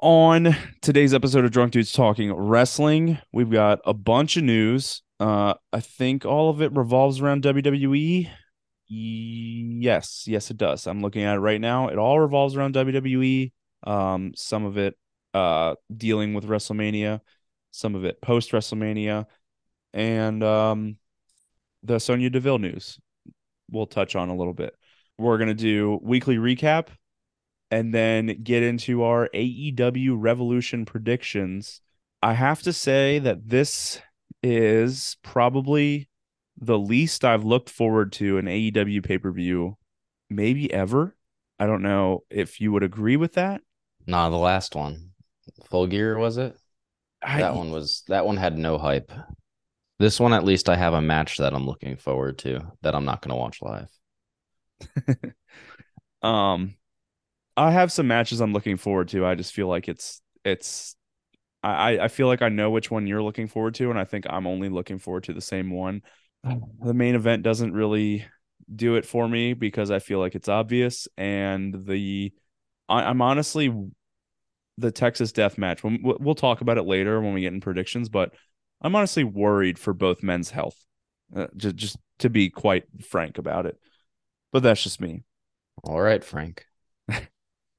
On today's episode of Drunk Dudes Talking Wrestling, we've got a bunch of news. Uh, I think all of it revolves around WWE. Yes, yes, it does. I'm looking at it right now. It all revolves around WWE. Um, some of it uh dealing with WrestleMania, some of it post WrestleMania, and um the Sonya Deville news. We'll touch on a little bit. We're gonna do weekly recap and then get into our AEW Revolution predictions. I have to say that this is probably the least I've looked forward to an AEW pay per view, maybe ever. I don't know if you would agree with that. Nah, the last one, Full Gear was it? I, that one was that one had no hype. This one, at least, I have a match that I'm looking forward to that I'm not going to watch live. um, I have some matches I'm looking forward to. I just feel like it's it's I I feel like I know which one you're looking forward to, and I think I'm only looking forward to the same one. The main event doesn't really do it for me because I feel like it's obvious, and the I, I'm honestly the Texas Death Match. When we'll talk about it later when we get in predictions, but I'm honestly worried for both men's health. Uh, just just to be quite frank about it, but that's just me. All right, Frank.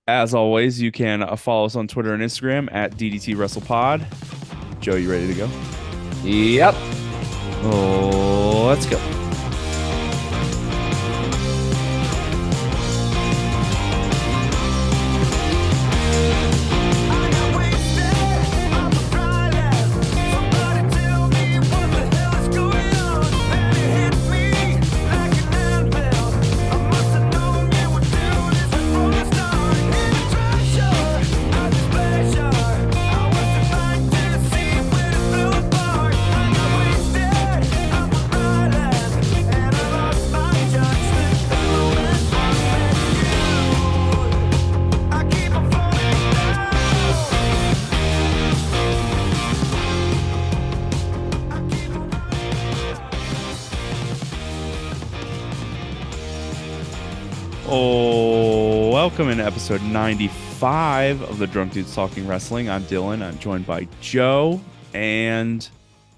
As always, you can uh, follow us on Twitter and Instagram at DDT WrestlePod. Joe, you ready to go? Yep. Oh, let's go. Welcome in episode 95 of the Drunk Dudes Talking Wrestling. I'm Dylan. I'm joined by Joe, and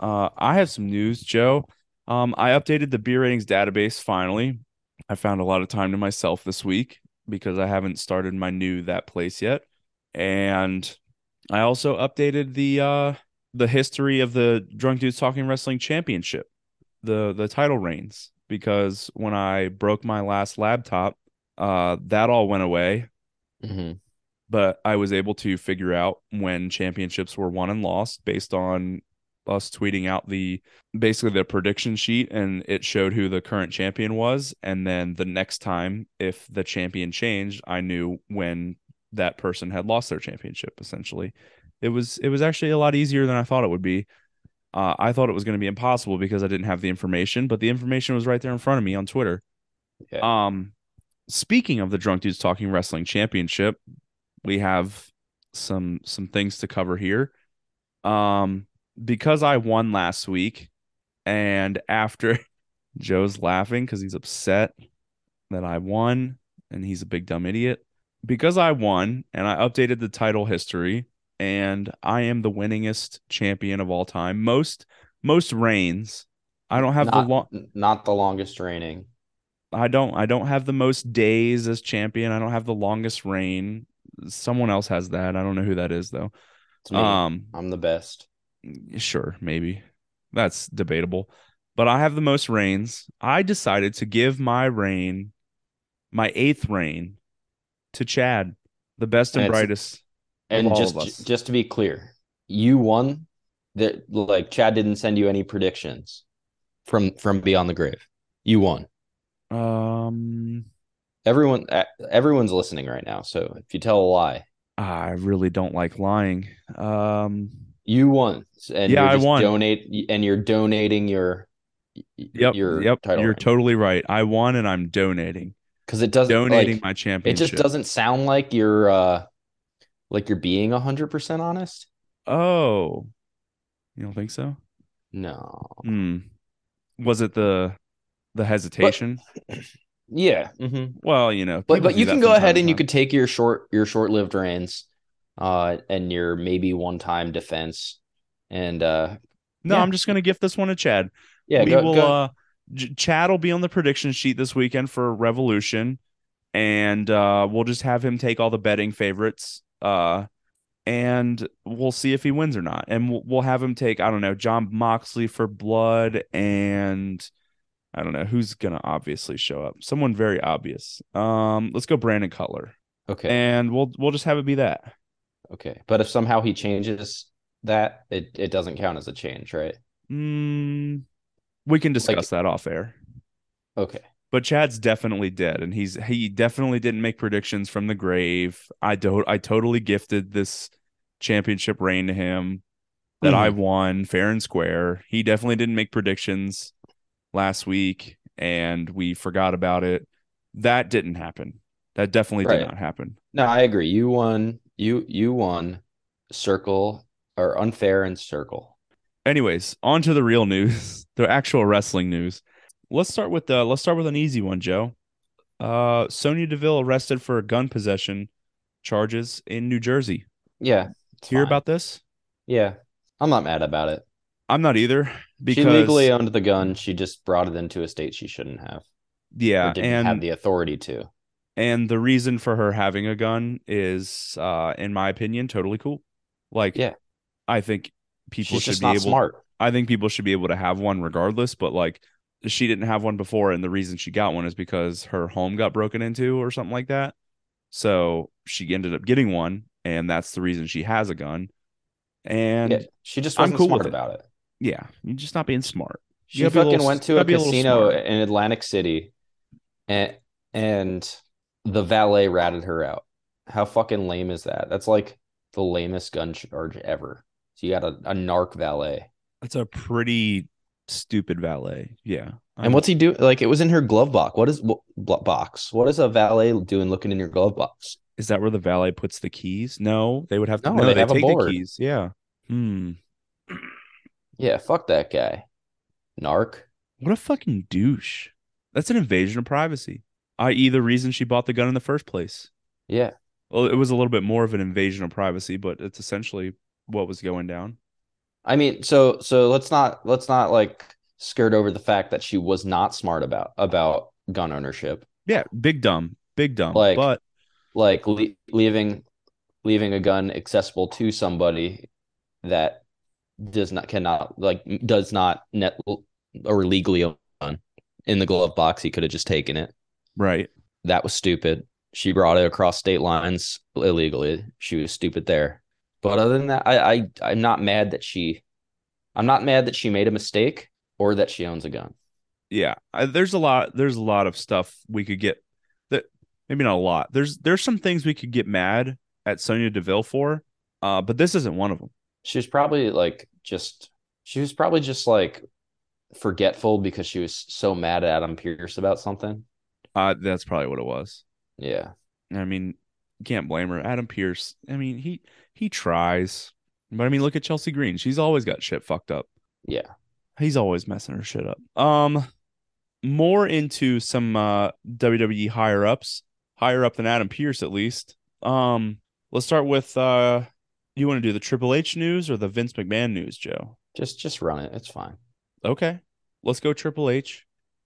uh, I have some news. Joe, um, I updated the beer ratings database finally. I found a lot of time to myself this week because I haven't started my new that place yet, and I also updated the uh, the history of the Drunk Dudes Talking Wrestling Championship, the the title reigns. Because when I broke my last laptop, uh, that all went away. Mm-hmm. But I was able to figure out when championships were won and lost based on us tweeting out the basically the prediction sheet and it showed who the current champion was and then the next time if the champion changed i knew when that person had lost their championship essentially it was it was actually a lot easier than i thought it would be uh, i thought it was going to be impossible because i didn't have the information but the information was right there in front of me on twitter Yeah. um speaking of the drunk dudes talking wrestling championship we have some some things to cover here um because i won last week and after joe's laughing because he's upset that i won and he's a big dumb idiot because i won and i updated the title history and i am the winningest champion of all time most most reigns i don't have not, the long not the longest reigning. I don't I don't have the most days as champion. I don't have the longest reign. Someone else has that. I don't know who that is though. Um I'm the best. sure, maybe. That's debatable. But I have the most reigns. I decided to give my reign, my eighth reign, to Chad, the best and, And brightest. And just just to be clear, you won. That like Chad didn't send you any predictions from from Beyond the Grave. You won. Um Everyone uh, everyone's listening right now. So if you tell a lie, I really don't like lying. Um you won. And Yeah, you're I won. Donate and you're donating your yep, your yep, title you're totally right. I won and I'm donating. because it doesn't Donating like, my championship. it just doesn't sound like you're uh like you're being hundred percent honest. Oh. You don't think so? No. Hmm. Was it the the hesitation? Yeah. mhm. well, you know, But but you can go ahead and you could take your short your short lived reigns uh, and your maybe one time defense. And uh, No, Yeah. I'm just gonna gift this one to Chad. yeah, we go, will go- uh J- Chad will be on the prediction sheet this weekend for Revolution and uh we'll just have him take all the betting favorites uh and we'll see if he wins or not. And we'll, we'll have him take I don't know, Jon Moxley for blood and I don't know who's going to obviously show up. Someone very obvious. Um let's go Brandon Cutler. okay, And we'll we'll just have it be that. okay. But if somehow he changes that, it it doesn't count as a change, right? Mm, we can discuss that off air. Okay. But Chad's definitely dead, and he's he definitely didn't make predictions from the grave. I don't. I totally gifted this championship reign to him that I won fair and square. He definitely didn't make predictions last week, and we forgot about it. That didn't happen. That definitely Right. did not happen. No, I agree. You won. You you won. Circle or unfair and circle. Anyways, on to the real news, the actual wrestling news. Let's start with the let's start with an easy one, Joe. Uh Sonya Deville arrested for gun possession charges in New Jersey. Yeah. Hear fine. about this? Yeah. I'm not mad about it. I'm not either because she legally owned the gun. She just brought it into a state she shouldn't have. yeah, didn't and have the authority to. and the reason for her having a gun is uh in my opinion totally cool. Like Yeah. I think people She's should be able smart. I think people should be able to have one regardless, but like she didn't have one before and the reason she got one is because her home got broken into or something like that. So she ended up getting one and that's the reason she has a gun. And Yeah, she just I'm wasn't cool smart with it. About it. you're just not being smart. She You gotta be a fucking little- went to a be a casino in Atlantic City, and and the valet ratted her out. How fucking lame is that? That's like the lamest gun charge ever. So you got a, a narc valet, That's a pretty stupid valet. Yeah. and I'm- what's he do? Like it was in her glove box. What is what, box? What is a valet doing looking in your glove box? Is that where the valet puts the keys? No, they would have to. No, No, they they, have a take the board. keys. Yeah. Hmm. Yeah, fuck that guy, narc. What a fucking douche. That's an invasion of privacy. I.e., the reason she bought the gun in the first place. Yeah, Well, it was a little bit more of an invasion of privacy, but it's essentially what was going down. I mean, so so let's not let's not like skirt over the fact that she was not smart about about gun ownership. Yeah, big dumb, big dumb. Like- but like le- leaving leaving a gun accessible to somebody that does not cannot like does not net or legally own in the glove box he could have just taken it right, that was stupid she brought it across state lines illegally she was stupid there but other than that i, I i'm not mad that she i'm not mad that she made a mistake or that she owns a gun yeah. I, there's a lot. There's a lot of stuff we could get. That maybe not a lot. There's there's some things we could get mad at Sonya Deville for. Uh, but this isn't one of them. She was probably like just she was probably just like forgetful because she was so mad at Adam Pearce about something. Uh, that's probably what it was. Yeah. I mean, you can't blame her. Adam Pearce. I mean, he he tries, but I mean, look at Chelsea Green. She's always got shit fucked up. Yeah. He's always messing her shit up. Um, more into some uh WWE higher ups, higher up than Adam Pearce at least. Um, let's start with uh, you want to do the Triple H news or the Vince McMahon news, Joe? Just just run it. It's fine. Okay, let's go Triple H.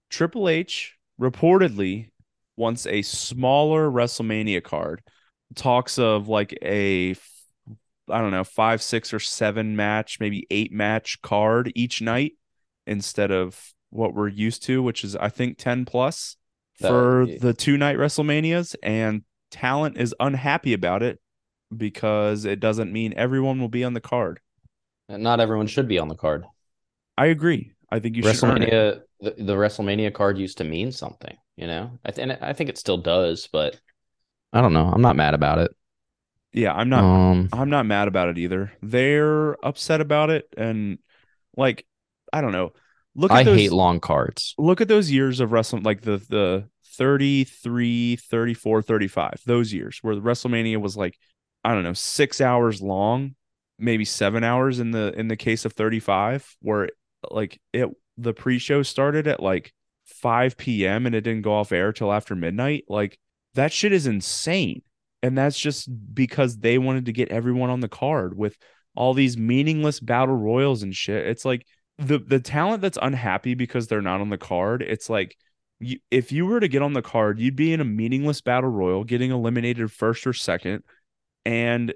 Triple H reportedly wants a smaller WrestleMania card. Talks of like a I don't know, five, six, or seven match, maybe eight match card each night instead of what we're used to, which is I think ten plus That- for yeah. the two night WrestleManias. And talent is unhappy about it because it doesn't mean everyone will be on the card. And Not everyone should be on the card. I agree. I think you should. WrestleMania the, the WrestleMania card used to mean something, you know? I th- and I think it still does, but I don't know. I'm not mad about it. Yeah, I'm not. um I'm not mad about it either. They're upset about it, and like, I don't know. Look at I those. hate long cards. look at those years of wrestling, like the the 33, 34, 35. Those years where the WrestleMania was like, I don't know, six hours long, maybe seven hours in the in the case of 35, where like it the pre-show started at like 5 p.m. and it didn't go off air till after midnight. Like that shit is insane. And that's just because they wanted to get everyone on the card with all these meaningless battle royals and shit. It's like the the talent that's unhappy because they're not on the card. It's like you, if you were to get on the card, you'd be in a meaningless battle royal, getting eliminated first or second, and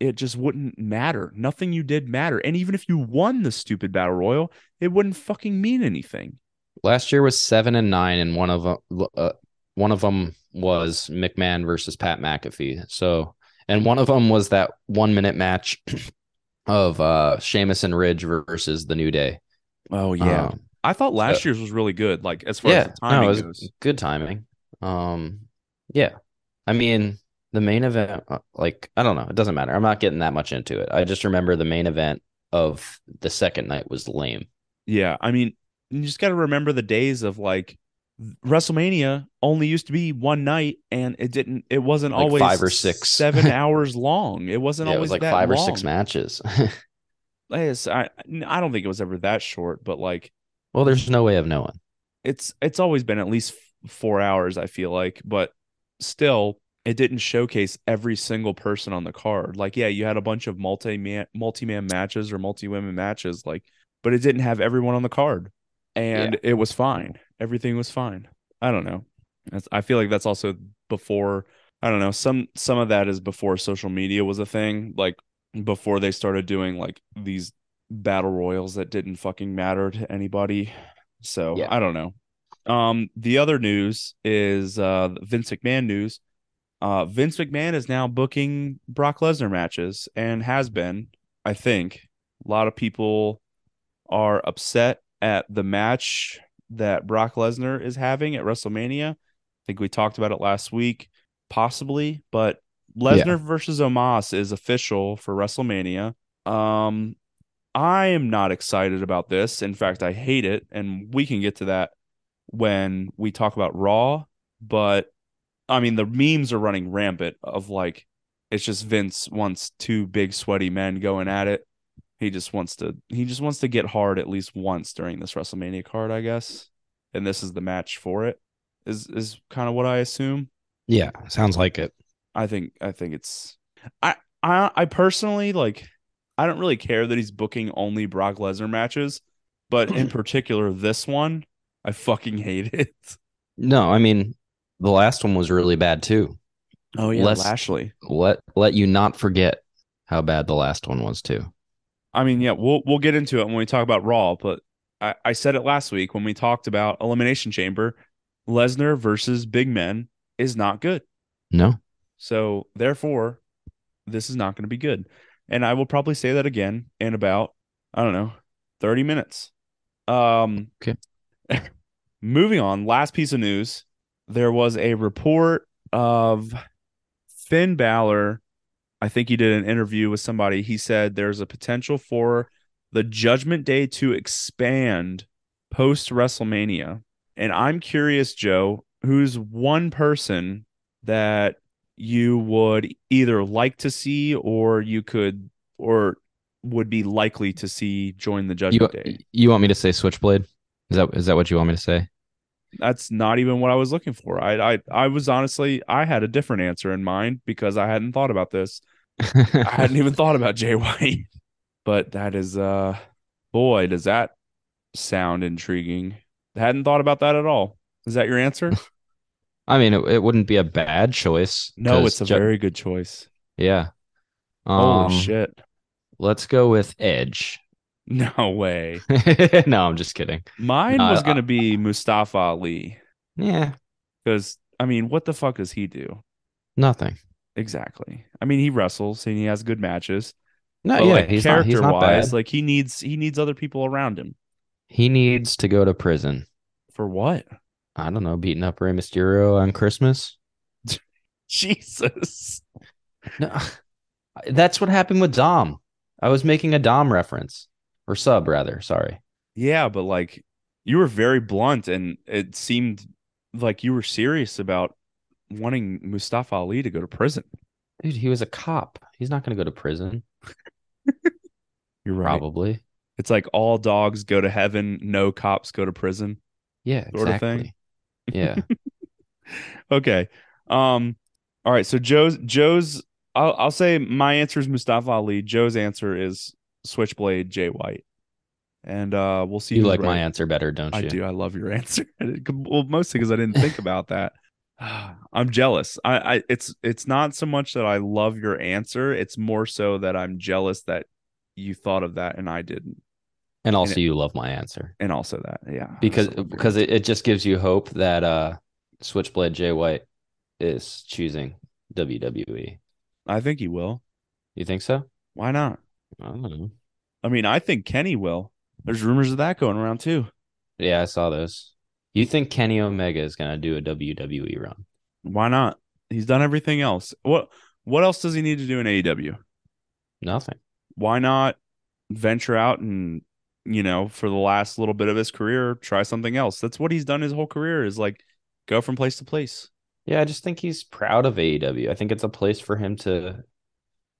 it just wouldn't matter. Nothing you did matter. And even if you won the stupid battle royal, it wouldn't fucking mean anything. Last year was seven and nine, and one of them, uh, one of them was McMahon versus Pat McAfee. So, and one of them was that one minute match of uh Sheamus and Ridge versus the New Day. Oh yeah, um, I thought last so, year's was really good. Like as far yeah, as the timing no, goes, good timing. Um, yeah, I mean the main event, uh, like I don't know, it doesn't matter. I'm not getting that much into it. I just remember the main event of the second night was lame. Yeah, I mean, you just got to remember the days of like WrestleMania only used to be one night, and it didn't. It wasn't like always five or six, seven hours long. It wasn't yeah, always it was like five long. or six matches. I I don't think it was ever that short, but like, well, there's no way of knowing. It's it's always been at least four hours. I feel like, but still, it didn't showcase every single person on the card. Like, yeah, you had a bunch of multi man multi man matches or multi women matches, like, but it didn't have everyone on the card, and yeah. it was fine. Everything was fine. I don't know. That's, I feel like that's also before. I don't know. Some some of that is before social media was a thing. Like before they started doing like these battle royals that didn't fucking matter to anybody. So yeah. I don't know. Um, the other news is uh Vince McMahon news. Uh, Vince McMahon is now booking Brock Lesnar matches and has been. I think a lot of people are upset at the match that Brock Lesnar is having at WrestleMania. I think we talked about it last week, possibly, but Lesnar yeah. versus Omos is official for WrestleMania. Um, I am not excited about this. In fact, I hate it, and we can get to that when we talk about Raw. But I mean, the memes are running rampant of like it's just Vince wants two big sweaty men going at it. He just wants to he just wants to get hard at least once during this WrestleMania card, I guess. And this is the match for it. Is is kind of what I assume. Yeah, sounds like it. I think I think it's I I I personally like I don't really care that he's booking only Brock Lesnar matches, but in particular this one, I fucking hate it. No, I mean the last one was really bad too. Oh yeah, Let's, Lashley. Let let you not forget how bad the last one was too. I mean, yeah, we'll we'll get into it when we talk about Raw, but I, I said it last week when we talked about Elimination Chamber. Lesnar versus big men is not good. No. So therefore, this is not going to be good. And I will probably say that again in about, I don't know, 30 minutes. Um okay. moving on, last piece of news. There was a report of Finn Balor. I think he did an interview with somebody. He said there's a potential for the Judgment Day to expand post WrestleMania. And I'm curious, Joe, who's one person that you would either like to see or you could or would be likely to see join the judgment you, day. You want me to say Switchblade? Is that is that what you want me to say? That's not even what I was looking for. I I I was honestly I had a different answer in mind because I hadn't thought about this. I hadn't even thought about Jay White. But that is uh boy, does that sound intriguing. hadn't thought about that at all. Is that your answer? I mean, it, it wouldn't be a bad choice. No, it's a very good choice. Yeah. Um, Holy shit. Let's go with Edge. No way. no, I'm just kidding. Mine no, was going to be Mustafa Ali. Yeah. Because, I mean, what the fuck does he do? Nothing. Exactly. I mean, he wrestles and he has good matches. No, yeah, like, he's character not, he's not wise, bad. like he needs he needs other people around him. He needs to go to prison. For what? I don't know, beating up Rey Mysterio on Christmas. Jesus. No, that's what happened with Dom. I was making a Dom reference or sub rather. Sorry. Yeah, but like you were very blunt, and it seemed like you were serious about wanting Mustafa Ali to go to prison. Dude, he was a cop. He's not going to go to prison. You're right. Probably. It's like all dogs go to heaven, no cops go to prison. Yeah, sort exactly. of thing. Yeah. okay. Um All right, so Joe's Joe's I'll I'll say my answer is Mustafa Ali. Joe's answer is Switchblade Jay White. And uh we'll see You like my answer better, don't you? I do. I love your answer. well, mostly because I didn't think about that. I'm jealous. I, I it's it's not so much that I love your answer. It's more so that I'm jealous that you thought of that and I didn't. And also, it- you love my answer And also that, yeah. Because also love your because it, it just gives you hope that uh Switchblade Jay White is choosing WWE. I think he will. You think so? Why not? I don't know. I mean, I think Kenny will. There's rumors of that going around too. Yeah, I saw those. You think Kenny Omega is gonna do a WWE run? Why not? He's done everything else. What what else does he need to do in AEW? Nothing. Why not venture out and you know, for the last little bit of his career, try something else? That's what he's done his whole career is like go from place to place. Yeah, I just think he's proud of AEW. I think it's a place for him to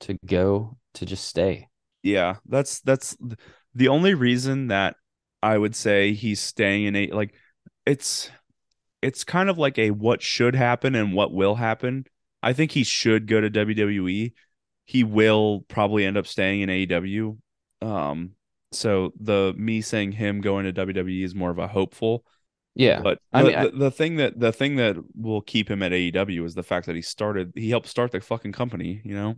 to go to just stay. Yeah, that's that's the only reason that I would say he's staying in a like it's it's kind of like a what should happen and what will happen. I think he should go to WWE. He will probably end up staying in AEW. Um so the me saying him going to WWE is more of a hopeful. Yeah. But I the, mean, I- the, the thing that the thing that will keep him at AEW is the fact that he started he helped start the fucking company, you know?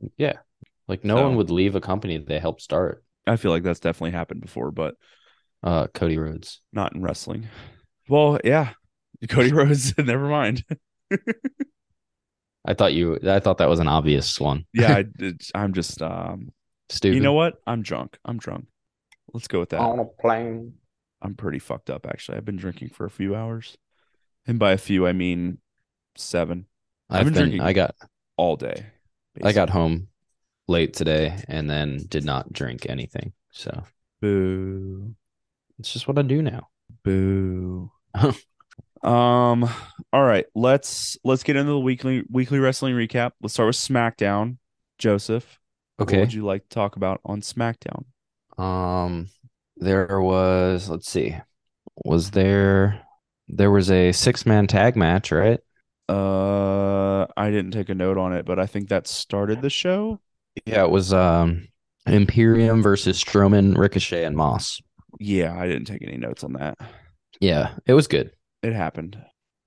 Like no So- one would leave a company that they helped start. I feel like that's definitely happened before, but Uh Cody Rhodes. not in wrestling. Well, yeah, Cody Rhodes. never mind. I thought you I thought that was an obvious one. Yeah, I I'm just. Um, Stupid. you know what? I'm drunk. I'm drunk. Let's go with that. On a plane. I'm pretty fucked up actually. I've been drinking for a few hours, and by a few I mean seven I've I've been been, drinking I got all day. I got home late today and then did not drink anything. So boo, it's just what I do now. boo. um. All right. Let's let's get into the weekly weekly wrestling recap. Let's start with SmackDown. Joseph, Okay. what would you like to talk about on SmackDown? Um, there was, let's see, was there, there was a six man tag match, right? Uh, I didn't take a note on it, but I think that started the show. Yeah, it was um Imperium versus Strowman, Ricochet, and Moss. Yeah, I didn't take any notes on that. Yeah, it was good. It happened.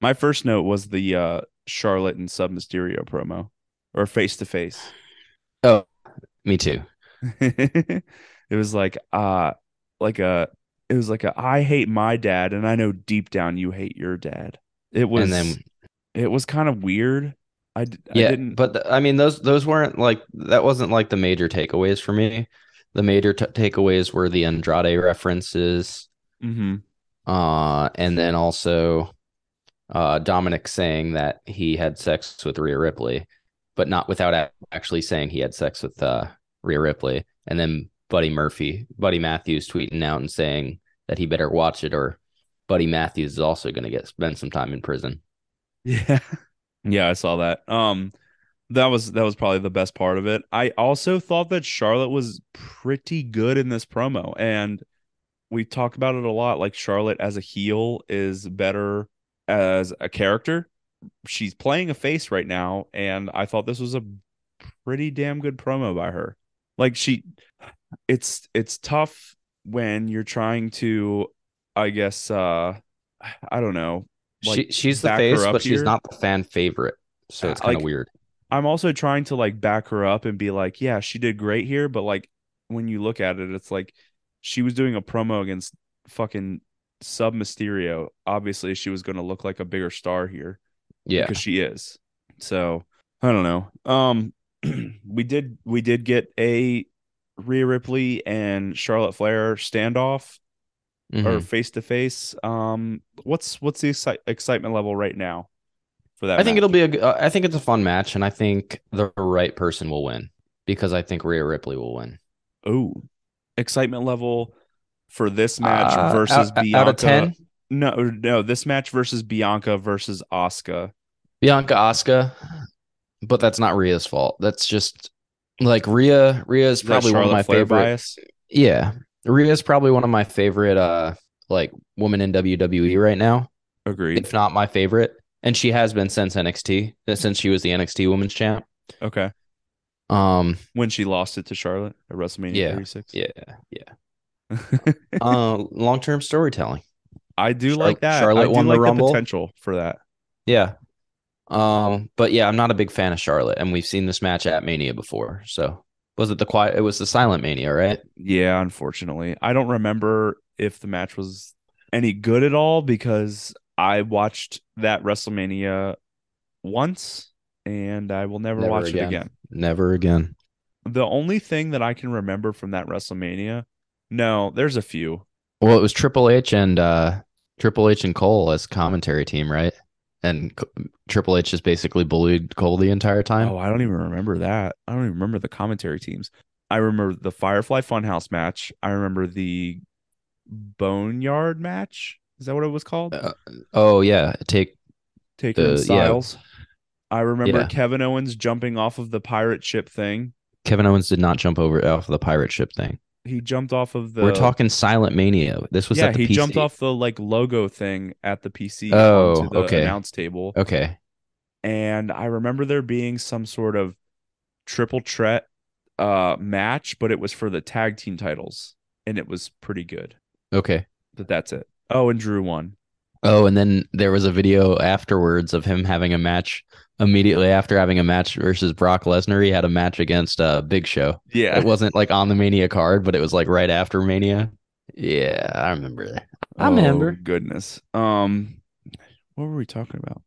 My first note was the uh Charlotte and Sub Mysterio promo or face to face. Oh, me too. It was like uh like a it was like a I hate my dad and I know deep down you hate your dad. It was and then it was kind of weird. I, d- I yeah, didn't but th- I mean those those weren't like that wasn't like the major takeaways for me. The major t- takeaways were the Andrade references, Mhm. uh, and then also uh Dominic saying that he had sex with Rhea Ripley, but not without a- actually saying he had sex with uh Rhea Ripley, and then Buddy Murphy, Buddy Matthews tweeting out and saying that he better watch it or Buddy Matthews is also going to get spend some time in prison. Yeah. Yeah, I saw that. Um that was that was probably the best part of it. I also thought that Charlotte was pretty good in this promo and we talk about it a lot like Charlotte as a heel is better as a character. She's playing a face right now and I thought this was a pretty damn good promo by her. Like she it's it's tough when you're trying to I guess uh I don't know like, she she's the face, but she's not the fan favorite, so it's Uh, kind of like, weird. I'm also trying to like back her up and be like, yeah, she did great here, but like when you look at it, it's like she was doing a promo against fucking Sub Mysterio. Obviously, she was going to look like a bigger star here Yeah, because she is. So I don't know. Um, we did we did get a Rhea Ripley and Charlotte Flair standoff or Mhm. face to face. Um, what's what's the exci- excitement level right now for that? I think it'll be a. uh, I think it's a fun match, and I think the right person will win because I think Rhea Ripley will win. Oh, excitement level for this match Uh, versus out, Bianca. out of ten, No, no, this match versus Bianca versus Asuka. Bianca Asuka, but that's not Rhea's fault. That's just like Rhea. Rhea is Is probably one of my Flair favorite. bias? Yeah, Rhea is probably one of my favorite. Uh, like women in WWE right now, Agreed. if not my favorite. and she has been since NXT since she was the NXT Women's Champ. Okay. Um, When she lost it to Charlotte at WrestleMania Yeah. 36. yeah, yeah. Uh, long term storytelling. I do Char- like that. Charlotte I do won the like Rumble. potential for that. Yeah. Um, but yeah, I'm not a big fan of Charlotte, and we've seen this match at Mania before. So was it the quiet? It was the Silent Mania, right? Yeah, unfortunately. I don't remember if the match was any good at all because I watched that WrestleMania once and I will never, Never watch again. it again. Never again. The only thing that I can remember from that WrestleMania, no, there's a few. Well, it was Triple H and uh Triple H and Cole as commentary team, right? And Triple H just basically bullied Cole the entire time. Oh, I don't even remember that. I don't even remember the commentary teams. I remember the Firefly Funhouse match. I remember the Boneyard match. Is that what it was called? Uh, Oh yeah, take take the- and yeah. Styles. I remember Yeah. Kevin Owens jumping off of the pirate ship thing. Kevin Owens did not jump over off of the pirate ship thing. He jumped off of the. We're talking Silent Mania. This was yeah, at the he PC. jumped off the like logo thing at the PC Oh, onto the okay. announce table. Okay. and I remember there being some sort of triple threat uh match, but it was for the tag team titles, and it was pretty good. Okay. But that's it. Oh, and Drew won. Oh, and then there was a video afterwards of him having a match immediately after having a match versus Brock Lesnar. He had a match against uh Big Show. Yeah, It wasn't like on the Mania card, but it was like right after Mania. Yeah, I remember that. I remember. Oh, goodness. Um, what were we talking about?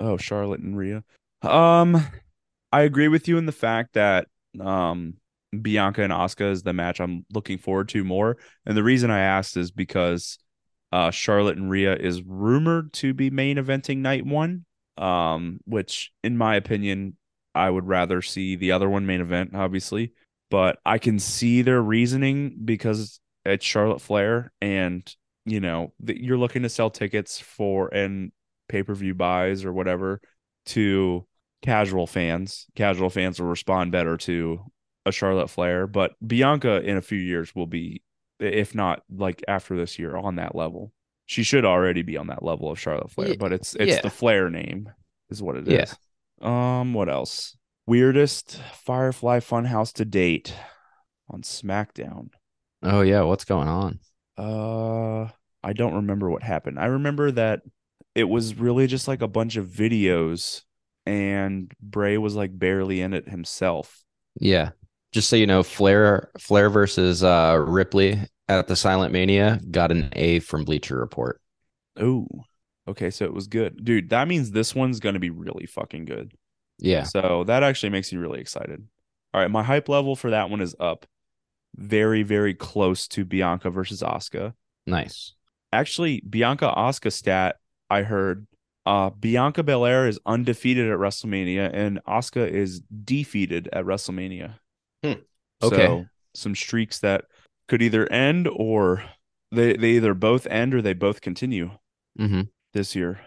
Oh, Charlotte and Rhea. Um, I agree with you in the fact that um Bianca and Asuka is the match I'm looking forward to more, and the reason I asked is because uh Charlotte and Rhea is rumored to be main eventing night one. Um, which in my opinion, I would rather see the other one main event, obviously, but I can see their reasoning because it's Charlotte Flair and you know that you're looking to sell tickets for and pay-per-view buys or whatever to casual fans casual fans will respond better to a Charlotte Flair but Bianca in a few years will be if not like after this year on that level she should already be on that level of Charlotte Flair but it's it's yeah. the Flair name is what it is. Yeah. um what else weirdest Firefly Funhouse to date on SmackDown Oh yeah, what's going on? uh, I don't remember what happened. I remember that it was really just like a bunch of videos, and Bray was like barely in it himself. Yeah. Just so you know, Flair Flair versus uh Ripley at the Silent Mania got an A from Bleacher Report. Oh, okay, so it was good, dude. That means this one's gonna be really fucking good. Yeah. So that actually makes me really excited. All right, my hype level for that one is up, very very close to Bianca versus Asuka. Nice. Actually, Bianca Asuka stat I heard. Uh, Bianca Belair is undefeated at WrestleMania, and Asuka is defeated at WrestleMania. Okay. So some streaks that could either end or they they either both end or they both continue Mm-hmm. this year.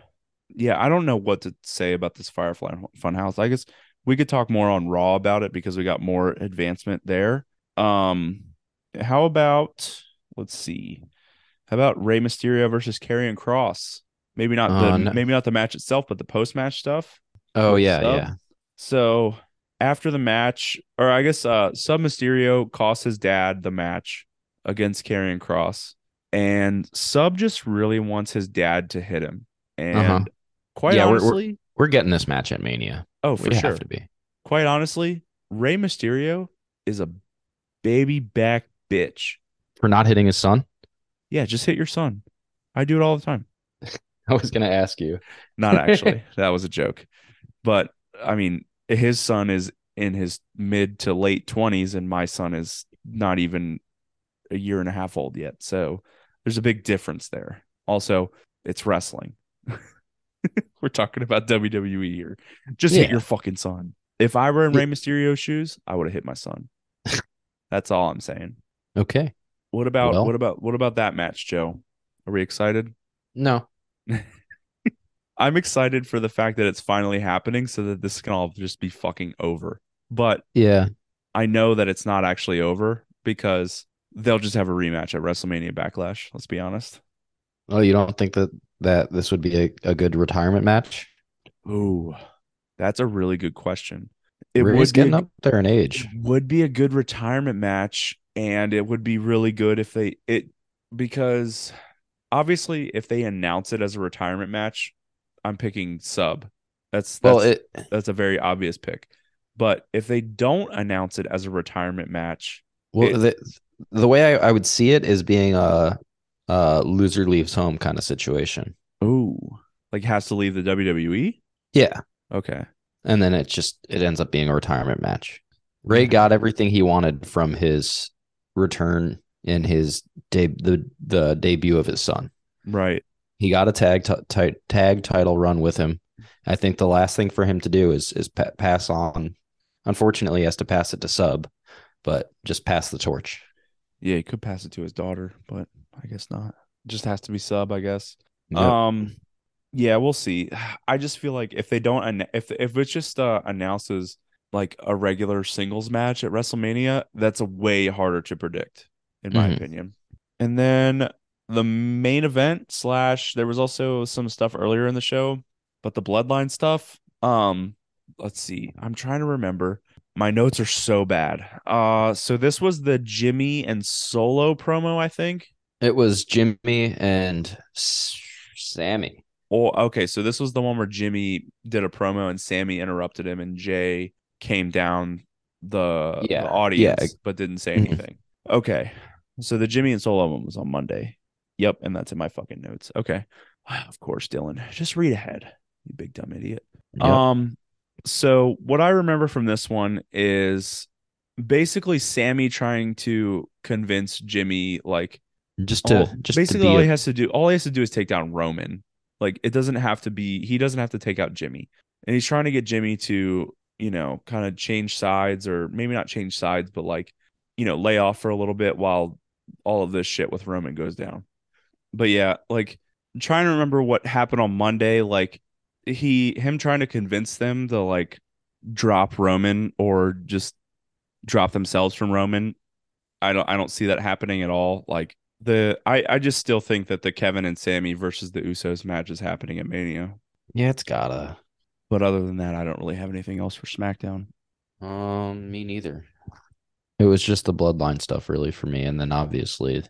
Yeah, I don't know what to say about this Firefly Funhouse. I guess we could talk more on Raw about it because we got more advancement there. Um, how about let's see, how about Rey Mysterio versus Karrion Kross? Maybe not the Uh, no. maybe not the match itself, but the post match stuff. Oh yeah, Sub. yeah. So after the match, or I guess uh Sub Mysterio cost his dad the match against Karrion Kross. And Sub just really wants his dad to hit him. And Uh-huh. quite Yeah, we're- we're- honestly, We're getting this match at Mania. oh for we sure. have to be. Quite honestly, Rey Mysterio is a baby back bitch. For not hitting his son? Yeah, just hit your son. I do it all the time. I was gonna ask you. Not actually. that was a joke. But I mean, his son is in his mid to late 20s and my son is not even a year and a half old yet. So there's a big difference there. Also, it's wrestling. We're talking about WWE here. Just hit your fucking son. If I were in Rey Mysterio's shoes, I would have hit my son. That's all I'm saying. Okay. What about Well- what about what about that match, Joe? Are we excited? No. I'm excited for the fact that it's finally happening so that this can all just be fucking over. But Yeah. I know that it's not actually over because they'll just have a rematch at WrestleMania Backlash. Let's be honest. Oh, you don't think that that this would be a, a good retirement match? Ooh, that's a really good question. It Rey's would be getting a, up there in age. would be a good retirement match, and it would be really good if they it because obviously if they announce it as a retirement match, I'm picking sub. That's that's Well, it that's a very obvious pick. But if they don't announce it as a retirement match, well it- the the way I, I would see it is being a, a loser leaves home kind of situation. ooh, like has to leave the WWE. Yeah, Okay, and then it just it ends up being a retirement match. Rey got everything he wanted from his return in his de- the the debut of his son. right. He got a tag t- ti- tag title run with him. I think the last thing for him to do is is pa- pass on. Unfortunately, he has to pass it to sub, but just pass the torch. Yeah, he could pass it to his daughter, but I guess not. Just has to be sub, I guess. Yep. Um, yeah, we'll see. I just feel like if they don't, if if it's just uh, announces like a regular singles match at WrestleMania, that's a way harder to predict, in my Mhm. opinion. And then the main event slash there was also some stuff earlier in the show, but the Bloodline stuff. Um, let's see. I'm trying to remember. My notes are so bad. Uh, so this was the Jimmy and Solo promo, I think. It was Jimmy and Sammy. Oh, okay. So this was the one where Jimmy did a promo and Sammy interrupted him, and Jay came down the, Yeah, the yeah. audience but didn't say Mhm. anything. Okay. So the Jimmy and Solo one was on Monday. Yep, and that's in my fucking notes. Okay. Of course, Dylan. Just read ahead, you big dumb idiot. Yep. Um, so what I remember from this one is basically Sammy trying to convince Jimmy like just to all- just basically to all a- he has to do all he has to do is take down Roman. Like it doesn't have to be he doesn't have to take out Jimmy. And he's trying to get Jimmy to, you know, kind of change sides or maybe not change sides, but like, you know, lay off for a little bit while all of this shit with Roman goes down. But yeah, like I'm trying to remember what happened on Monday, like he him trying to convince them to like drop Roman or just drop themselves from Roman. I don't I don't see that happening at all. Like the I I just still think that the Kevin and Sammy versus the Usos match is happening at Mania. yeah, it's gotta. But other than that, I don't really have anything else for SmackDown. Um, me neither. It was just the bloodline stuff really for me, and then obviously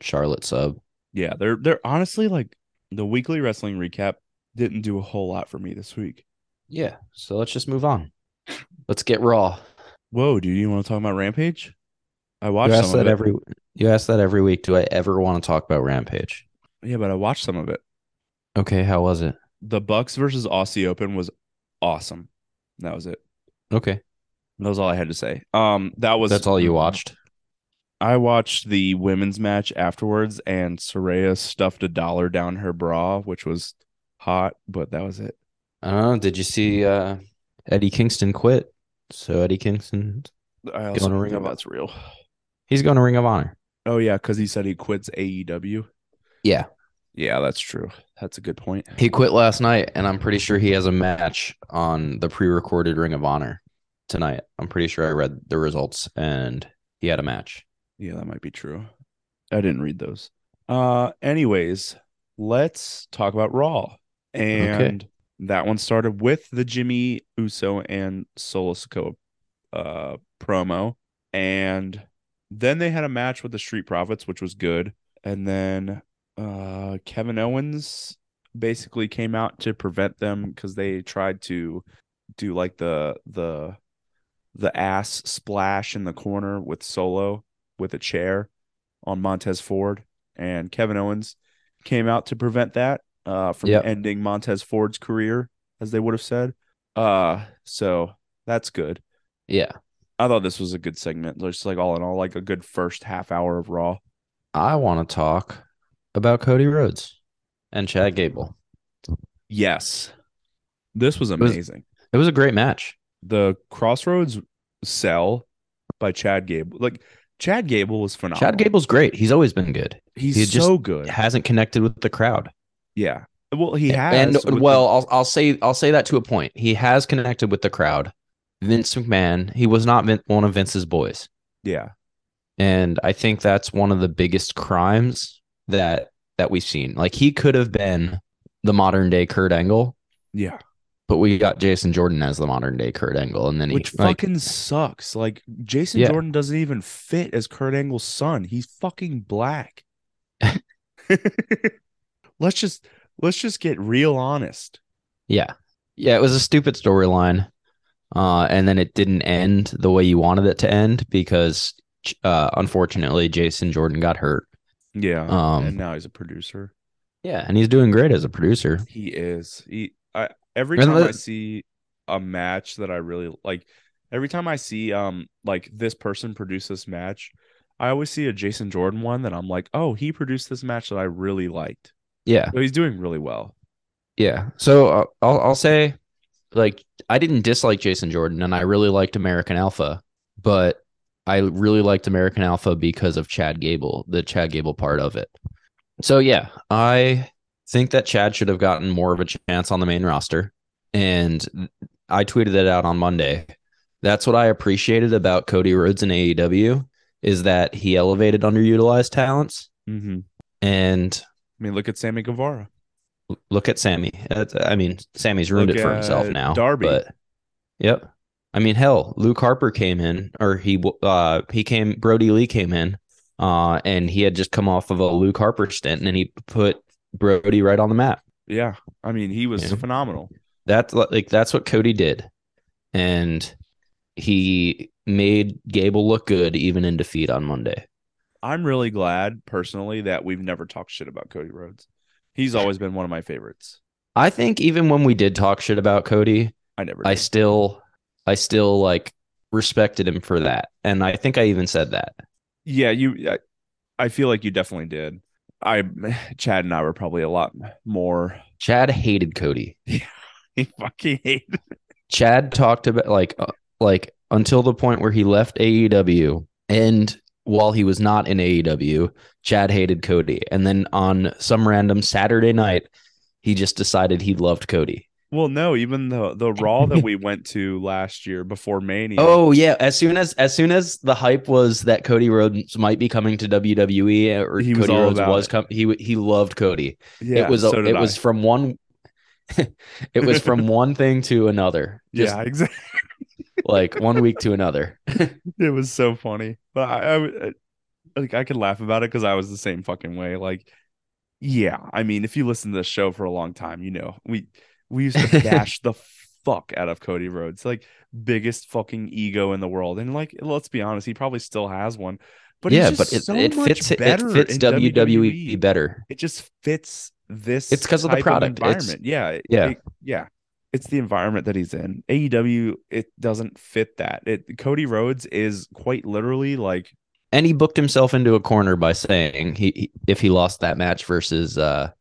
Charlotte sub. Yeah, they're they're honestly like the weekly wrestling recap didn't do a whole lot for me this week. Yeah, so let's just move on. Let's get raw. Whoa, dude, you want to talk about Rampage? I You watched ask some of that it. every you ask that every week. Do I ever want to talk about Rampage? yeah, but I watched some of it. Okay, how was it? The Bucks versus Aussie Open was awesome. That was it. Okay, That was all I had to say. Um, that was that's all you watched. I watched the women's match afterwards, and Saraya stuffed a dollar down her bra, which was hot, but that was it. I. Did you see uh, Eddie Kingston quit? So Eddie Kingston, Gonna Ring think of- that's real. he's going to Ring of Honor. Oh yeah, because he said he quits AEW. Yeah, Yeah, that's true. That's a good point. he quit last night, and I'm pretty sure he has a match on the pre-recorded Ring of Honor tonight. I'm pretty sure I read the results, and he had a match. Yeah, that might be true. I didn't read those. Uh, anyways, let's talk about Raw, and that one started with the Jimmy Uso and Solo Sikoa uh promo, and then they had a match with the Street Profits, which was good, and then uh Kevin Owens basically came out to prevent them because they tried to do like the the the ass splash in the corner with Solo with a chair on Montez Ford, and Kevin Owens came out to prevent that uh, from Yep. ending Montez Ford's career, as they would have said. Uh, so that's good. Yeah, I thought this was a good segment. Just like all in all, like a good first half hour of Raw. I want to talk about Cody Rhodes and Chad Gable. Yes, this was was- amazing. It was a great match. the Cross Rhodes sell by Chad Gable, like Chad Gable was phenomenal. Chad Gable's great. He's always been good. he's he so good. Hasn't connected with the crowd. Yeah. Well, he has. and with the- well, I'll I'll say I'll say that to a point. He has connected with the crowd. Vince McMahon, he was not one of Vince's boys, yeah. and I think that's one of the biggest crimes that that we've seen. Like he could have been the modern day Kurt Angle, Yeah. But we got Jason Jordan as the modern day Kurt Angle, and then which he like, fucking sucks. Like Jason Yeah. Jordan doesn't even fit as Kurt Angle's son. He's fucking black. let's just let's just get real honest. yeah, yeah, it was a stupid storyline, uh, and then it didn't end the way you wanted it to end because, uh, unfortunately, Jason Jordan got hurt. Yeah. Um, and now he's a producer. Yeah, and he's doing great as a producer. He is. He every time I see a match that I really like, every time I see um like this person produce this match, I always see a Jason Jordan one that I'm like, oh, he produced this match that I really liked. Yeah, So he's doing really well. yeah. So uh, I'll I'll say, like, I didn't dislike Jason Jordan, and I really liked American Alpha, but I really liked American Alpha because of Chad Gable, the Chad Gable part of it. So yeah, I think that Chad should have gotten more of a chance on the main roster, and I tweeted it out on Monday. That's what I appreciated about Cody Rhodes in AEW is that he elevated underutilized talents, Mm-hmm. and I mean, look at Sammy Guevara. look at Sammy. I mean, Sammy's ruined Look it for himself now. Darby. But yep. I mean, hell, Luke Harper came in, or he uh he came. Brodie Lee came in, uh, and he had just come off of a Luke Harper stint, and he put Brody right on the map. Yeah. I mean, he was Yeah. phenomenal. That's like that's what Cody did, and he made Gable look good even in defeat on Monday. I'm really glad personally that we've never talked shit about Cody Rhodes. He's always been one of my favorites. I think even when we did talk shit about Cody, I never. I still, I still like respected him for that, and I think I even said that. yeah, you. I, I feel like you definitely did. I, Chad and I were probably a lot more. Chad hated Cody. Yeah, He fucking hate. Chad talked about like uh, like until the point where he left AEW and while he was not in AEW, Chad hated Cody. And then on some random Saturday night, he just decided he loved Cody. Well, no, even the the Raw that we went to last year before Mania. Oh yeah, as soon as as soon as the hype was that Cody Rhodes might be coming to WWE uh, or He Cody Rhodes was it. com- he he loved Cody. yeah, it was a, so it I. was from one it was from one thing to another. Just yeah, exactly. like one week to another. It was so funny, but I, I I- uh, like I could laugh about it because I was the same fucking way. Like, yeah, I mean, if you listen to the show for a long time, you know we we used to bash the fuck out of Cody Rhodes, like biggest fucking ego in the world, and like let's be honest, he probably still has one. But yeah, just but it, so it fits it fits in WWE, better. It just fits this. It's because of the product. It's- environment. yeah, yeah. it- yeah. It's the environment that he's in. AEW, it doesn't fit that. It Cody Rhodes is quite literally like And he booked himself into a corner by saying he, he if he lost that match versus uh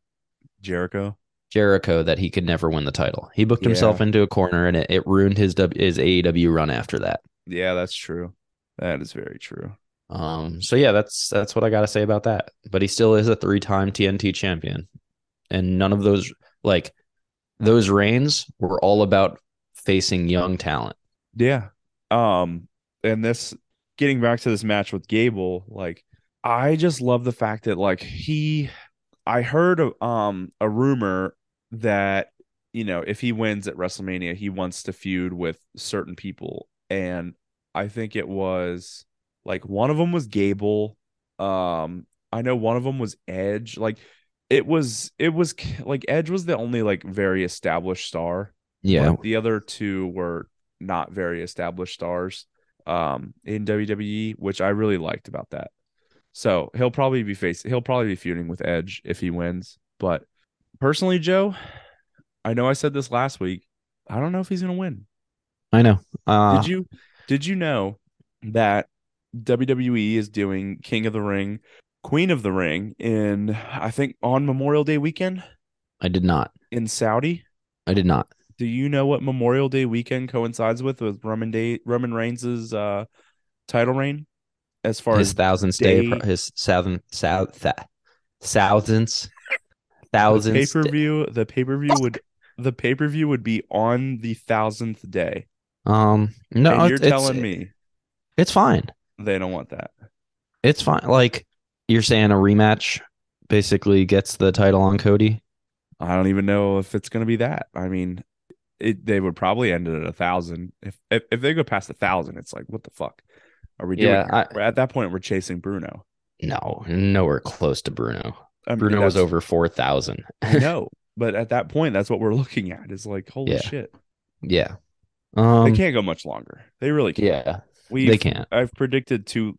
Jericho. Jericho that he could never win the title. He booked himself into a corner and it, it ruined his w, his AEW run after that. Yeah, that's true. That is very true. Um so yeah, that's that's what I got to say about that. But he still is a three-time TNT champion. And none of those like those reigns were all about facing young talent. Yeah. Um, and this getting back to this match with Gable, like I just love the fact that like he I heard a, um a rumor that you know if he wins at WrestleMania he wants to feud with certain people and I think it was like one of them was Gable um I know one of them was Edge like it was it was like Edge was the only like very established star Yeah. the other two were not very established stars um in WWE, which I really liked about that. So he'll probably be facing he'll probably be feuding with Edge if he wins. But personally, Joe, I know I said this last week. I don't know if he's gonna win. I know. Uh did you did you know that WWE is doing King of the Ring, Queen of the Ring in I think on Memorial Day weekend I did not. in Saudi? I did not. Do you know what Memorial Day weekend coincides with with Roman Day Roman Reigns' uh title reign? As far his as thousandth day, day- his thousand, south, th- thousands, pay per view, the pay per view would the pay per view would be on the thousandth day. Um, no, and you're it's, telling me it's fine. they don't want that. It's fine. Like you're saying, a rematch basically gets the title on Cody. I don't even know if it's gonna be that. I mean, it they would probably end it at a thousand. If, if if they go past a thousand, it's like what the fuck are we doing? Yeah. I- at that point, we're chasing Bruno. No, nowhere close to Bruno. I mean, Bruno was over four thousand. no, but at that point, that's what we're looking at. Is like holy Yeah. shit, yeah. they Um. can't go much longer. They really can't. Yeah. we They can't. I've predicted too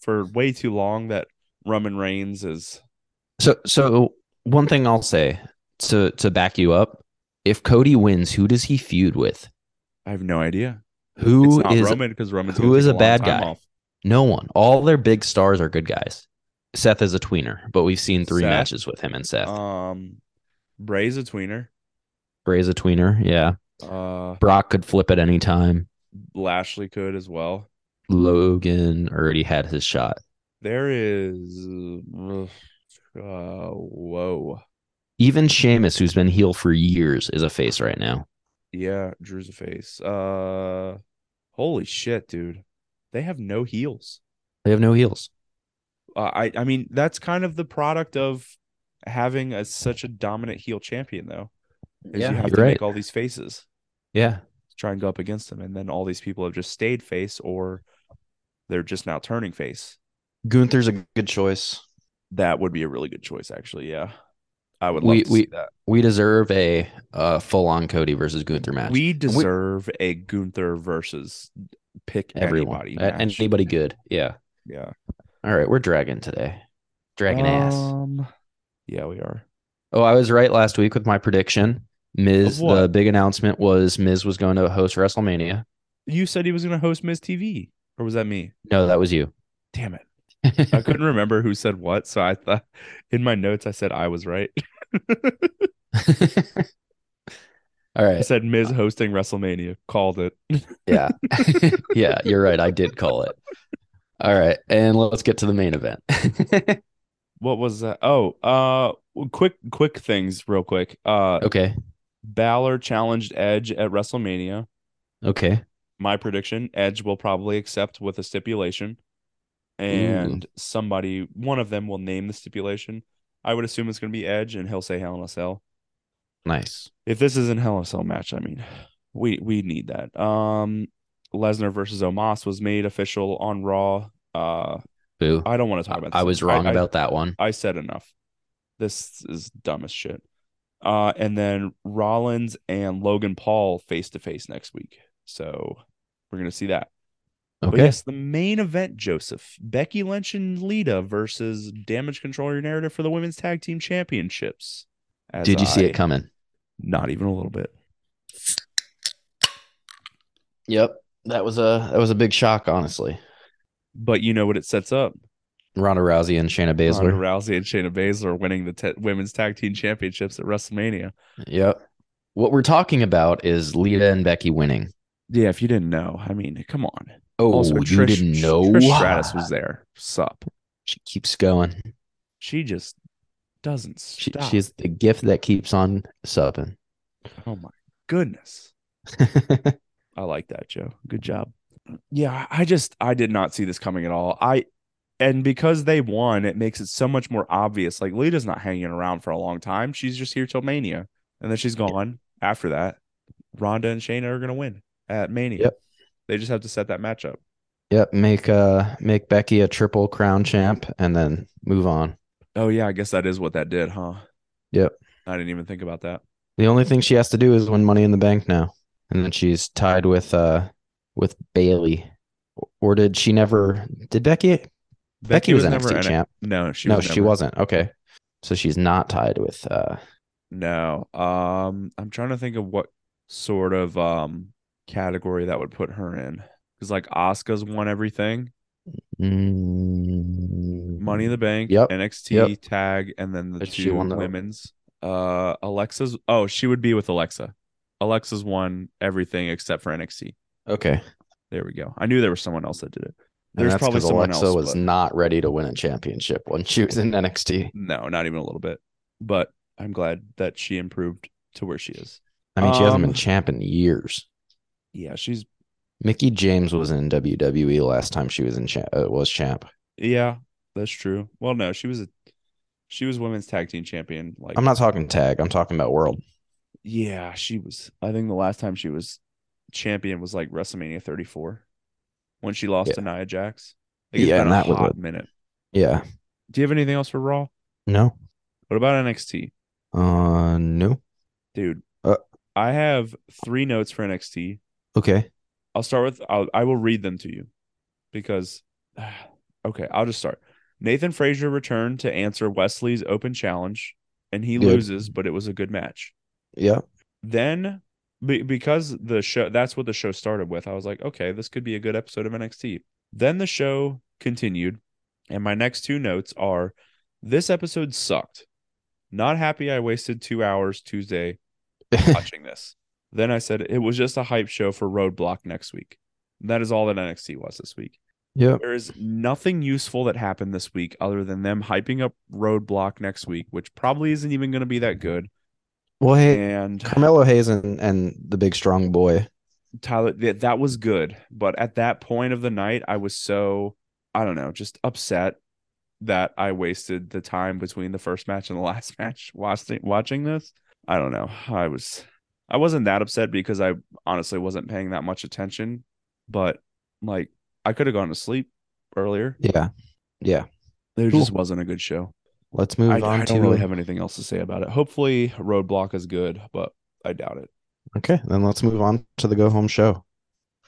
for way too long that Roman Reigns is So so one thing I'll say to to back you up, if Cody wins, who does he feud with? I have no idea. Who is Roman because Roman's who is take a bad guy? off. no one? All their big stars are good guys. Seth is a tweener, but we've seen three Seth? matches with him and Seth. Um, Bray's a tweener. Bray's a tweener, yeah. Uh, Brock could flip at any time. Lashley could as well. Logan already had his shot. There is, uh, whoa, Even Sheamus, who's been heel for years, is a face right now. yeah, Drew's a face. Uh, holy shit, dude, they have no heels. They have no heels. Uh, I, I mean, that's kind of the product of having a such a dominant heel champion, though. Is you have to right. make all these faces Yeah, try and go up against them, and then all these people have just stayed face, or they're just now turning face. Gunther's a good choice. That would be a really good choice, actually. Yeah, I would love We- to we- see that. We deserve a uh, full-on Cody versus Gunther match. We deserve a Gunther versus pick Everyone, anybody. Match. anybody good. Yeah. Yeah. All right, we're dragging today. Dragging ass. Um, yeah, we are. Oh, I was right last week with my prediction. Miz, the big announcement was Miz was going to host WrestleMania. You said he was going to host Miz TV, or was that me? No, that was you. Damn it! I couldn't remember who said what, so I thought in my notes I said I was right. All right. I said Miz hosting WrestleMania. Called it. Yeah. yeah, you're right. I did call it. All right. And let's get to the main event. What was that? Oh, uh, quick, quick things, real quick. Uh, okay. Balor challenged Edge at WrestleMania. Okay. my prediction edge will probably accept with a stipulation and somebody one of them will name the stipulation i would assume it's going to be edge and he'll say hell in a cell Nice. if this isn't hell in a cell match i mean we we need that um lesnar versus omos was made official on raw uh Boo. i don't want to talk about this I was wrong I, about that one. I said enough this is dumb as shit uh and then rollins and logan paul face to face next week so we're gonna see that But Okay. yes, the main event, Joseph. Becky Lynch and Lita versus Damage Control Your Narrative for the Women's Tag Team Championships. As Did you see it coming? Not even a little bit. Yep. That was a that was a big shock, honestly. But you know what it sets up? Ronda Rousey and Shayna Baszler. Ronda Rousey and Shayna Baszler winning the te- Women's Tag Team Championships at WrestleMania. Yep. What we're talking about is Lita and Becky winning. Yeah, if you didn't know, I mean, come on. Oh, also, you Trish, didn't know? Trish Stratus was there. Sup? She keeps going. She just doesn't She, stop. she's the gift that keeps on supping. oh my goodness. I like that, Joe. Good job. Yeah, I just I did not see this coming at all. I and because they won, it makes it so much more obvious. Like Lita's not hanging around for a long time. She's just here till Mania, and then she's gone. After that, Ronda and Shayna are gonna win at Mania. Yep. They just have to set that matchup. yep. Make uh make Becky a triple crown champ and then move on. Oh yeah, I guess that is what that did, huh? Yep. I didn't even think about that. The only thing she has to do is win money in the bank now. And then she's tied with uh with Bayley. Or did she never did Becky Becky, was, never NXT it. champ. No, she no, was she never- wasn't. Okay. So she's not tied with uh No. Um, I'm trying to think of what sort of um category that would put her in. Because like Asuka's won everything. mm, Money in the Bank, Yep. NXT Yep. tag, and then the But two won the- women's. Uh Alexa's oh, she would be with Alexa. Alexa's won everything except for NXT. Okay. There we go. I knew there was someone else that did it. And There's that's probably someone Alexa else. was but- not ready to win a championship when she was in NXT. No, not even a little bit. But I'm glad that she improved to where she is. I mean, she hasn't been Um, champ in years. Yeah, she's Mickie James was in WWE last time she was in cha- uh, was champ. yeah, that's true. Well, no, she was a she was women's tag team champion. Like I'm not talking tag. I'm talking about world. Yeah, she was. I think the last time she was champion was like WrestleMania 34 when she lost Yeah. to Nia Jax. Like, Yeah, and that was a- minute. Yeah. Do you have anything else for Raw? No. What about NXT? Uh no. Dude, Uh, I have three notes for NXT. Okay. I'll start with I'll, I will read them to you because okay, I'll just start. Nathan Frazer returned to answer Wes Lee's open challenge and he loses, but it was a good match. Yeah. Then be, because the show that's what the show started with, I was like, okay, this could be a good episode of NXT. Then the show continued, and my next two notes are this episode sucked. Not happy I wasted 2 hours Tuesday watching this. Then I said it was just a hype show for Roadblock next week. That is all that NXT was this week. Yeah. There is nothing useful that happened this week other than them hyping up Roadblock next week, which probably isn't even going to be that good. Well, hey, And Carmelo Hayes and, and the big strong boy. Tyler, that, that was good. But at that point of the night, I was so, I don't know, just upset that I wasted the time between the first match and the last match watching watching this. I don't know. I was I wasn't that upset because I honestly wasn't paying that much attention, but like I could have gone to sleep earlier. Yeah. Yeah. There Cool. just wasn't a good show. Let's move I, on I don't really have anything else to say about it. Hopefully Roadblock is good, but I doubt it. Okay, then let's move on to the go home show.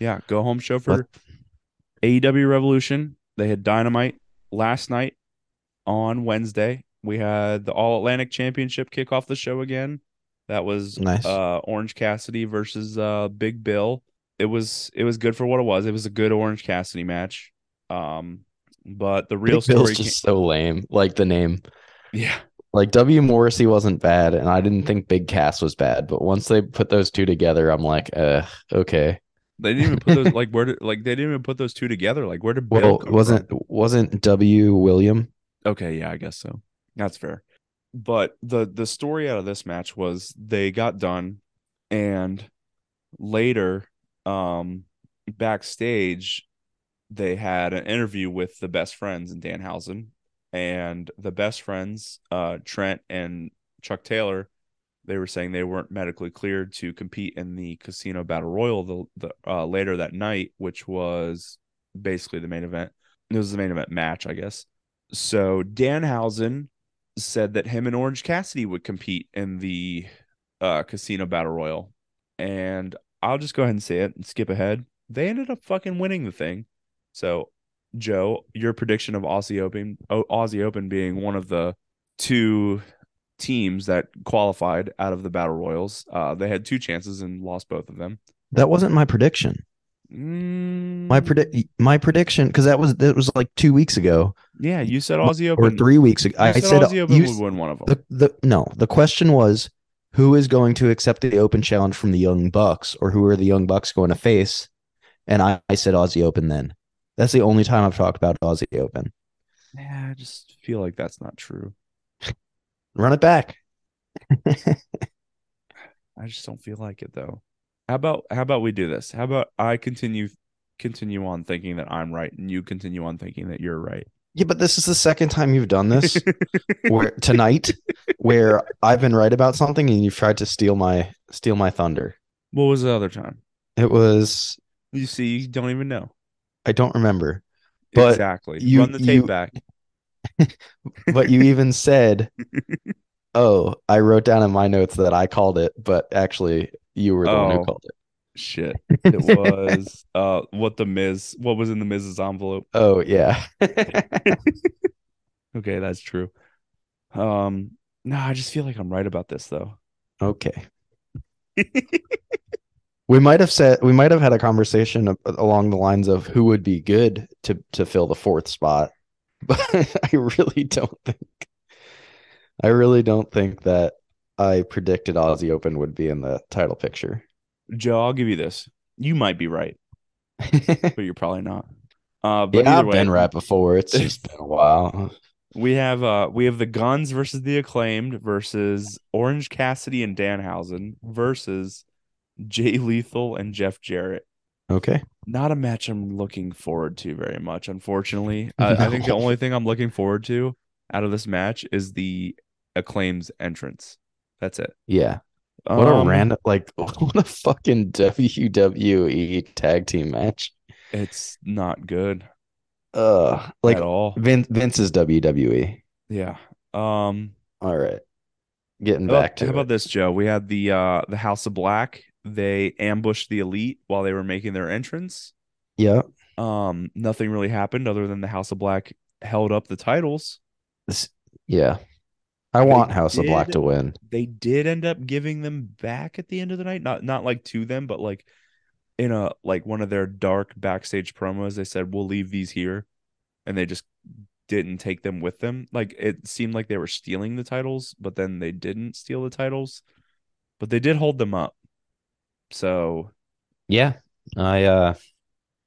Yeah, go home show for AEW Revolution. They had Dynamite last night on Wednesday. We had the All Atlantic Championship kick off the show again. That was Nice. uh Orange Cassidy versus uh Big Bill. It was it was good for what it was. It was a good Orange Cassidy match. Um but the real Big Bill's story just so lame. Like the name. yeah. Like W Morrissey wasn't bad, and I didn't think Big Cass was bad. But once they put those two together, I'm like, uh, okay. They didn't even put those like where did like they didn't even put those two together. Like where did Bill Well, wasn't from? wasn't W William? Okay, yeah, I guess so. That's fair. But the the story out of this match was they got done and later um backstage they had an interview with the best friends in Danhausen and the best friends uh Trent and Chuck Taylor they were saying they weren't medically cleared to compete in the casino battle royal the, the uh later that night which was basically the main event it was the main event match I guess so Danhausen said that him and Orange Cassidy would compete in the uh, casino battle royal, and I'll just go ahead and say it and skip ahead. They ended up fucking winning the thing. So, Joe, your prediction of Aussie Open, Aussie Open being one of the two teams that qualified out of the battle royals, uh, they had two chances and lost both of them. That wasn't my prediction. Mm, My predict my prediction because that was that was like two weeks ago yeah, you said Aussie Open or three weeks ago. You I said said Aussie Open you, would win one of them. the, the no. The question was who is going to accept the open challenge from the Young Bucks, or who are the Young Bucks going to face? And I, I said Aussie Open. Then that's the only time I've talked about Aussie Open. yeah, I just feel like that's not true. Run it back. I just don't feel like it though. How about how about we do this? How about I continue continue on thinking that I'm right and you continue on thinking that you're right. Yeah, but this is the second time you've done this where tonight, where I've been right about something and you've tried to steal my steal my thunder. what was the other time? It was You see, you don't even know. I don't remember, But exactly. you- Run the tape you- back. but you even said, "Oh, I wrote down in my notes that I called it, but actually you were the one Oh. who called it." Shit. It was uh what the Miz what was in the Miz's envelope. Oh yeah. Okay, that's true. Um no, I just feel like I'm right about this though. okay. We might have said we might have had a conversation along the lines of who would be good to to fill the fourth spot, but I really don't think I really don't think that I predicted Aussie Open would be in the title picture. Joe, I'll give you this. You might be right, but you're probably not. Uh but yeah, I've way, been right before. It's just been a while. We have uh we have the Guns versus the Acclaimed versus Orange Cassidy and Danhausen versus Jay Lethal and Jeff Jarrett. Okay. Not a match I'm looking forward to very much, unfortunately. I, I think the only thing I'm looking forward to out of this match is the Acclaim's entrance. That's it. Yeah. What a Um, random, like, what a fucking WWE tag team match. It's not good Uh, like at all. Vince, Vince's WWE. Yeah. Um. All right, getting back to how it. about this, Joe? We had the uh the House of Black. They ambushed the Elite while they were making their entrance. Yeah, Um, nothing really happened other than the House of Black held up the titles. this, yeah. I They want House of Black to win. They did end up giving them back at the end of the night. Not not like to them, but like in a like one of their dark backstage promos, they said, We'll leave these here. And they just didn't take them with them. Like it seemed like they were stealing the titles, but then they didn't steal the titles. But they did hold them up. So Yeah, I uh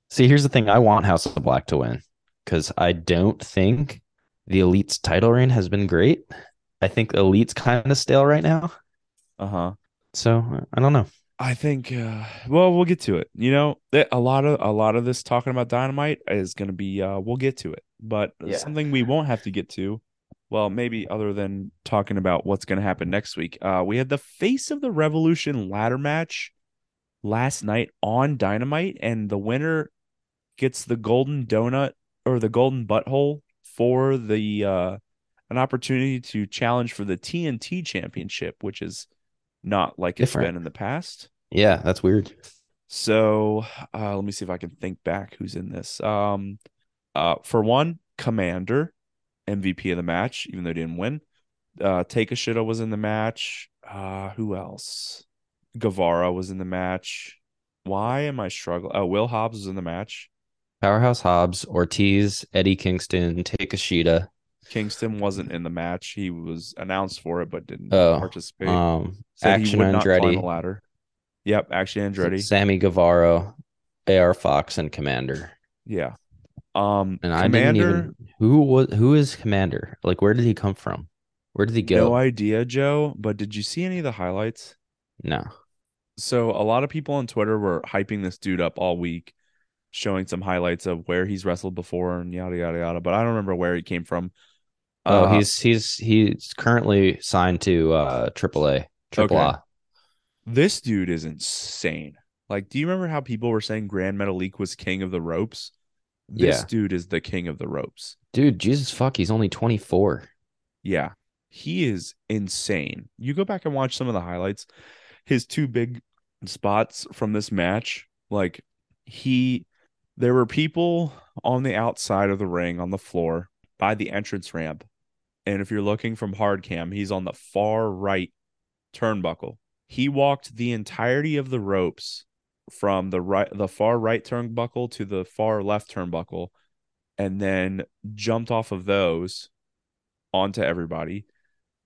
see. Here's the thing: I want House of Black to win because I don't think the Elite's title reign has been great. I think Elite's kind of stale right now. uh-huh. So I don't know. I think uh well we'll get to it. You know, a lot of a lot of this talking about dynamite is going to be uh we'll get to it. But Yeah. something we won't have to get to, well, maybe other than talking about what's going to happen next week. Uh we had the face of the revolution ladder match last night on Dynamite and the winner gets the golden donut or the golden butthole for the uh an opportunity to challenge for the TNT championship, which is not like it's been in the past. Yeah, that's weird. So uh, let me see if I can think back who's in this. Um, uh, for one, Commander, MVP of the match, even though he didn't win. Uh, Takeshita was in the match. Uh, who else? Guevara was in the match. Why am I struggling? Oh, Will Hobbs was in the match. Powerhouse Hobbs, Ortiz, Eddie Kingston, Takeshita, Kingston wasn't in the match. He was announced for it, but didn't Oh, participate. um, Said Action would not climb Andretti, ladder. Yep, Action Andretti. Sammy Guevara, AR Fox, and Commander. Yeah. Um, And I Commander, didn't even who was who is Commander? Like, where did he come from? Where did he go? no idea, Joe. But did you see any of the highlights? no. So a lot of people on Twitter were hyping this dude up all week, showing some highlights of where he's wrestled before and yada yada yada. But I don't remember where he came from. Oh, Uh, he's he's he's currently signed to uh AAA. Triple Okay. A. this dude is insane. Like, do you remember how people were saying Grand Metalik was king of the ropes? This Yeah. dude is the king of the ropes. Dude, Jesus fuck, he's only 24. Yeah, he is insane. You go back and watch some of the highlights. His two big spots from this match, like he, there were people on the outside of the ring on the floor by the entrance ramp, and if you're looking from hard cam, he's on the far right turnbuckle. He walked the entirety of the ropes from the right, the far right turnbuckle to the far left turnbuckle, and then jumped off of those onto everybody.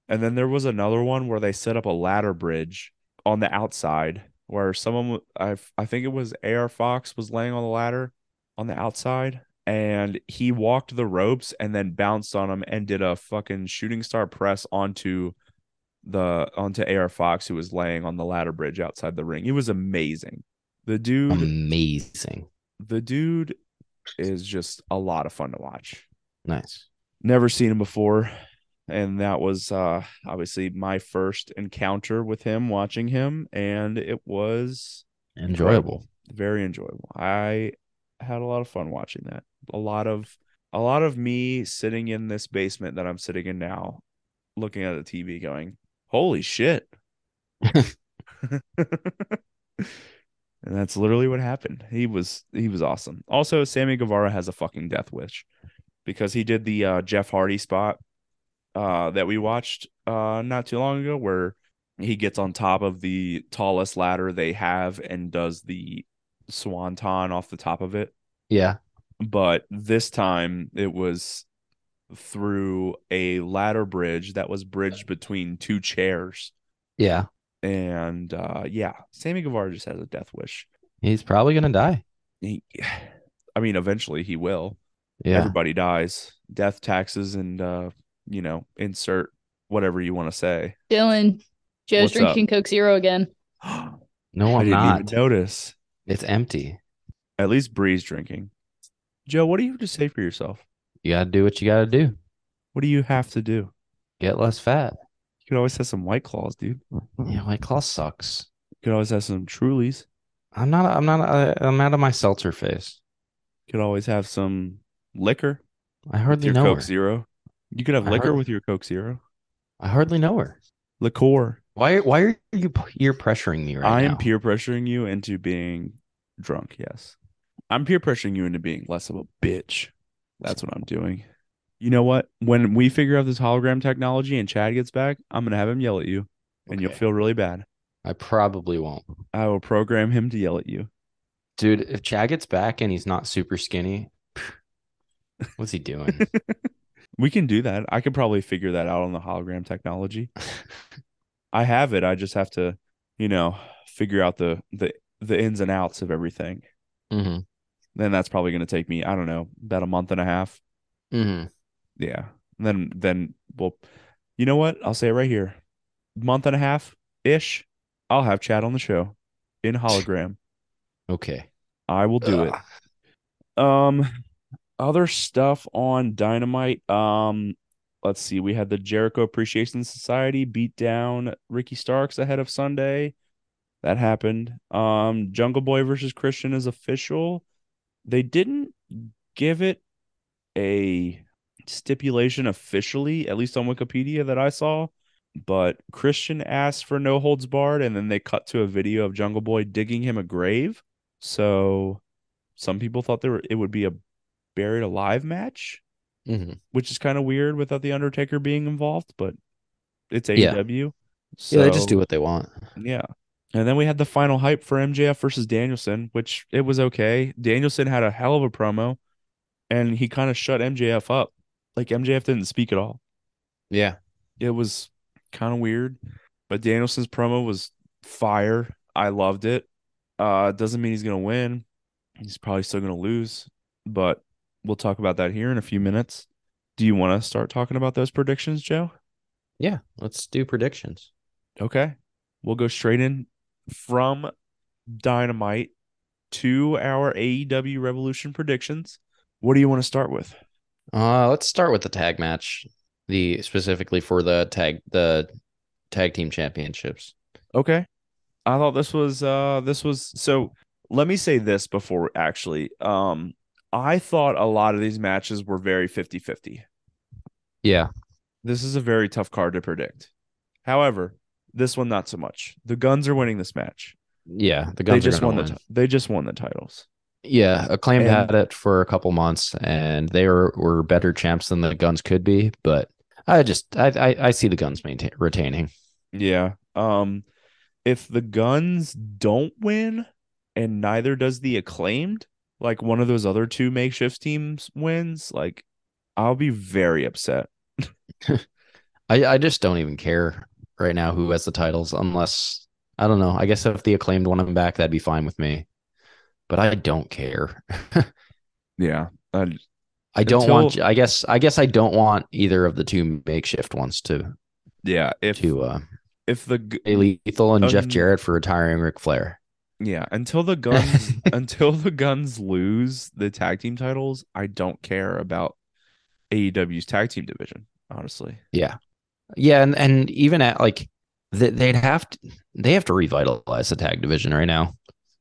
And then there was another one where they set up a ladder bridge on the outside where someone I I think it was AR Fox was laying on the ladder on the outside and he walked the ropes and then bounced on him and did a fucking shooting star press onto the onto AR Fox who was laying on the ladder bridge outside the ring. It was amazing. The dude Amazing. the dude is just a lot of fun to watch Nice. never seen him before and that was uh obviously my first encounter with him watching him and it was Enjoyable. very enjoyable. I had a lot of fun watching that. A lot of a lot of me sitting in this basement that i'm sitting in now looking at the tv going holy shit. And that's literally what happened. He was he was awesome. Also sammy guevara has a fucking death wish because he did the uh, jeff hardy spot uh, that we watched uh, not too long ago where he gets on top of the tallest ladder they have and does the swanton off the top of it Yeah. but this time it was through a ladder bridge that was bridged between two chairs Yeah. and uh yeah sammy guevara just has a death wish He's probably gonna die. he, i mean eventually he will Yeah. everybody dies death taxes and uh you know insert whatever you want to say Dylan, Joe's What's up? drinking Coke Zero again. No, I'm didn't not. even notice It's empty. at least bree's drinking joe what do you have to say for yourself You gotta do what you gotta do. what do you have to do Get less fat. you could always have some white claws, dude. Yeah, White Claw sucks. You could always have some Trulies. I'm not. I'm not. uh, I'm out of my seltzer phase. You could always have some liquor I with hardly your know Coke her. Zero. You could have I liquor with your Coke Zero. I hardly know her. Liqueur. Why? Why are you peer pressuring me right I am now? peer pressuring you into being drunk. Yes. I'm peer pressuring you into being less of a bitch. That's what I'm doing. You know what? When we figure out this hologram technology and Chad gets back, I'm going to have him yell at you and you'll feel really bad. I probably won't, I will program him to yell at you. dude. If Chad gets back and he's not super skinny, what's he doing? We can do that. I could probably figure that out on the hologram technology. I have it. I just have to, you know, figure out the the the ins and outs of everything. mm-hmm. Then that's probably going to take me, I don't know, about a month and a half. Mm-hmm. Yeah. And then then well, you know what? I'll say it right here. Month and a half ish. I'll have Chad on the show in hologram. Okay. I will do it. Um other stuff on Dynamite. Um let's see. We had the Jericho Appreciation Society beat down Ricky Starks ahead of Sunday. That happened. Um Jungle Boy versus Christian is official. They didn't give it a stipulation officially, at least on Wikipedia that I saw. But Christian asked for no holds barred, and then they cut to a video of Jungle Boy digging him a grave. So some people thought there it would be a buried alive match, Mhm. which is kind of weird without the Undertaker being involved, but it's Yeah. AEW. Yeah, they just do what they want. yeah. And then we had the final hype for MJF versus Danielson, which it was okay. Danielson had a hell of a promo and he kind of shut MJF up. Like MJF didn't speak at all. Yeah. It was kind of weird, but Danielson's promo was fire. I loved it. Uh doesn't mean he's going to win. He's probably still going to lose, but we'll talk about that here in a few minutes. Do you want to start talking about those predictions, Joe? Yeah. Let's do predictions. Okay. We'll go straight in from Dynamite to our AEW Revolution predictions. What do you want to start with? Uh, let's start with the tag match. The specifically for the tag the tag team championships. Okay. I thought this was uh this was so let me say this before actually. Um I thought a lot of these matches were very 50-50. Yeah. This is a very tough card to predict. However, this one not so much. The Guns are winning this match. Yeah. The They guns just are won gonna the win. ti- they just won the titles. Yeah, acclaimed And- had it for a couple months, and they were, were better champs than the Guns could be. But I just I I, I see the Guns maintain retaining. Yeah. Um if the guns don't win and neither does the acclaimed, like one of those other two makeshift teams wins, like I'll be very upset. I I just don't even care right now who has the titles, unless I don't know. I guess if the acclaimed won them back, that'd be fine with me. But I don't care. Yeah. I, I don't Until- want. I guess. I guess I don't want either of the two makeshift ones to yeah, if to uh, if the g- Jay Lethal and Jeff Um, Jarrett for retiring Ric Flair. Yeah, until the guns until the guns lose the tag team titles, I don't care about AEW's tag team division, honestly. Yeah, yeah, and and even at like they, they'd have to they have to revitalize the tag division right now.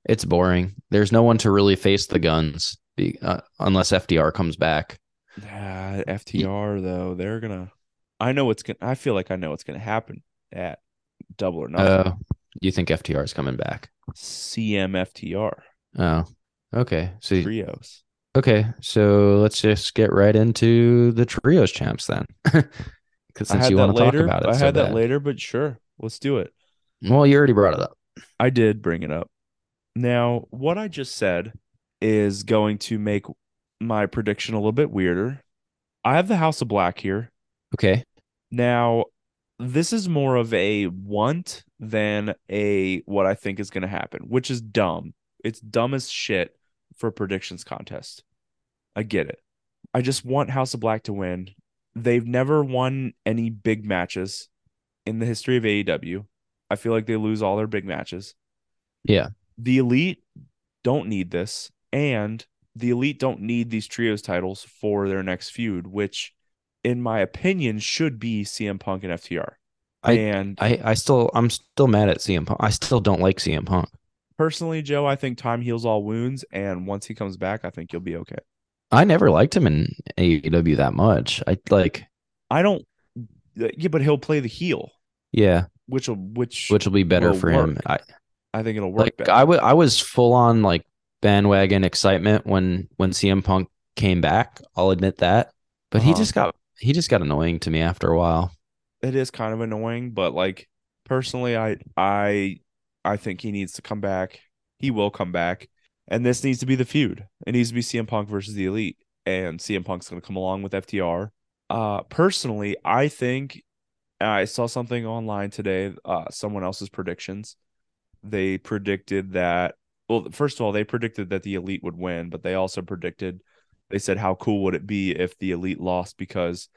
It's boring. There's no one to really face the guns uh, unless FTR comes back. Ah, FTR though, they're gonna I know what's gonna I feel like I know what's gonna happen at double or nothing. Uh, you think FTR is coming back? CMFTR Oh, okay. So trios. okay, so let's just get right into the trios champs then. Because since you want to talk about it, I so had that bad. later, but sure, let's do it. Well, you already brought it up. I did bring it up. Now, what I just said is going to make my prediction a little bit weirder. I have the House of Black here. Okay. Now, this is more of a want than a what I think is going to happen, which is dumb. It's dumb as shit for a predictions contest. I get it. I just want House of Black to win. They've never won any big matches in the history of AEW. I feel like they lose all their big matches. Yeah. The Elite don't need this, and the Elite don't need these trios titles for their next feud, which, in my opinion, should be CM Punk and FTR. I- and I I still I'm still mad at CM Punk. I still don't like CM Punk. personally, Joe, I think time heals all wounds, and once he comes back, I think you'll be okay. I never liked him in AEW that much. I like I don't. Yeah, but he'll play the heel, yeah, which will which which will be better will for him. I I think it'll work. like better. I wa- I was full on like bandwagon excitement when when CM Punk came back. I'll admit that, but he Uh-huh. just got he just got annoying to me after a while. It is kind of annoying, but like personally, I I I think he needs to come back. He will come back, and this needs to be the feud. It needs to be CM Punk versus the Elite, and CM Punk's going to come along with FTR. Uh, personally, I think I saw something online today. Uh, someone else's predictions. They predicted that. Well, first of all, they predicted that the Elite would win, but they also predicted. They said, "How cool would it be if the Elite lost because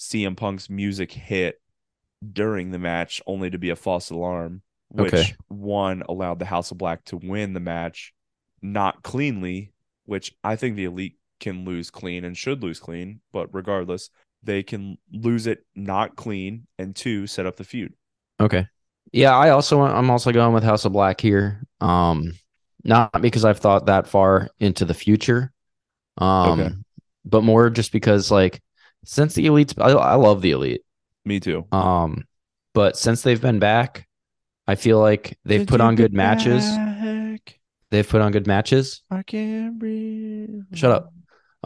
CM Punk's music hit during the match, only to be a false alarm, which Okay. one allowed the House of Black to win the match, not cleanly, which I think the Elite can lose clean and should lose clean, but regardless, they can lose it not clean, and two set up the feud. Okay. Yeah, I also I'm also going with House of Black here. Um not because I've thought that far into the future. Um Okay. but more just because like since the elites I, I love the elite. Me too. Um but since they've been back, I feel like they've put on good matches. They've put on good matches. I can't breathe. Shut up.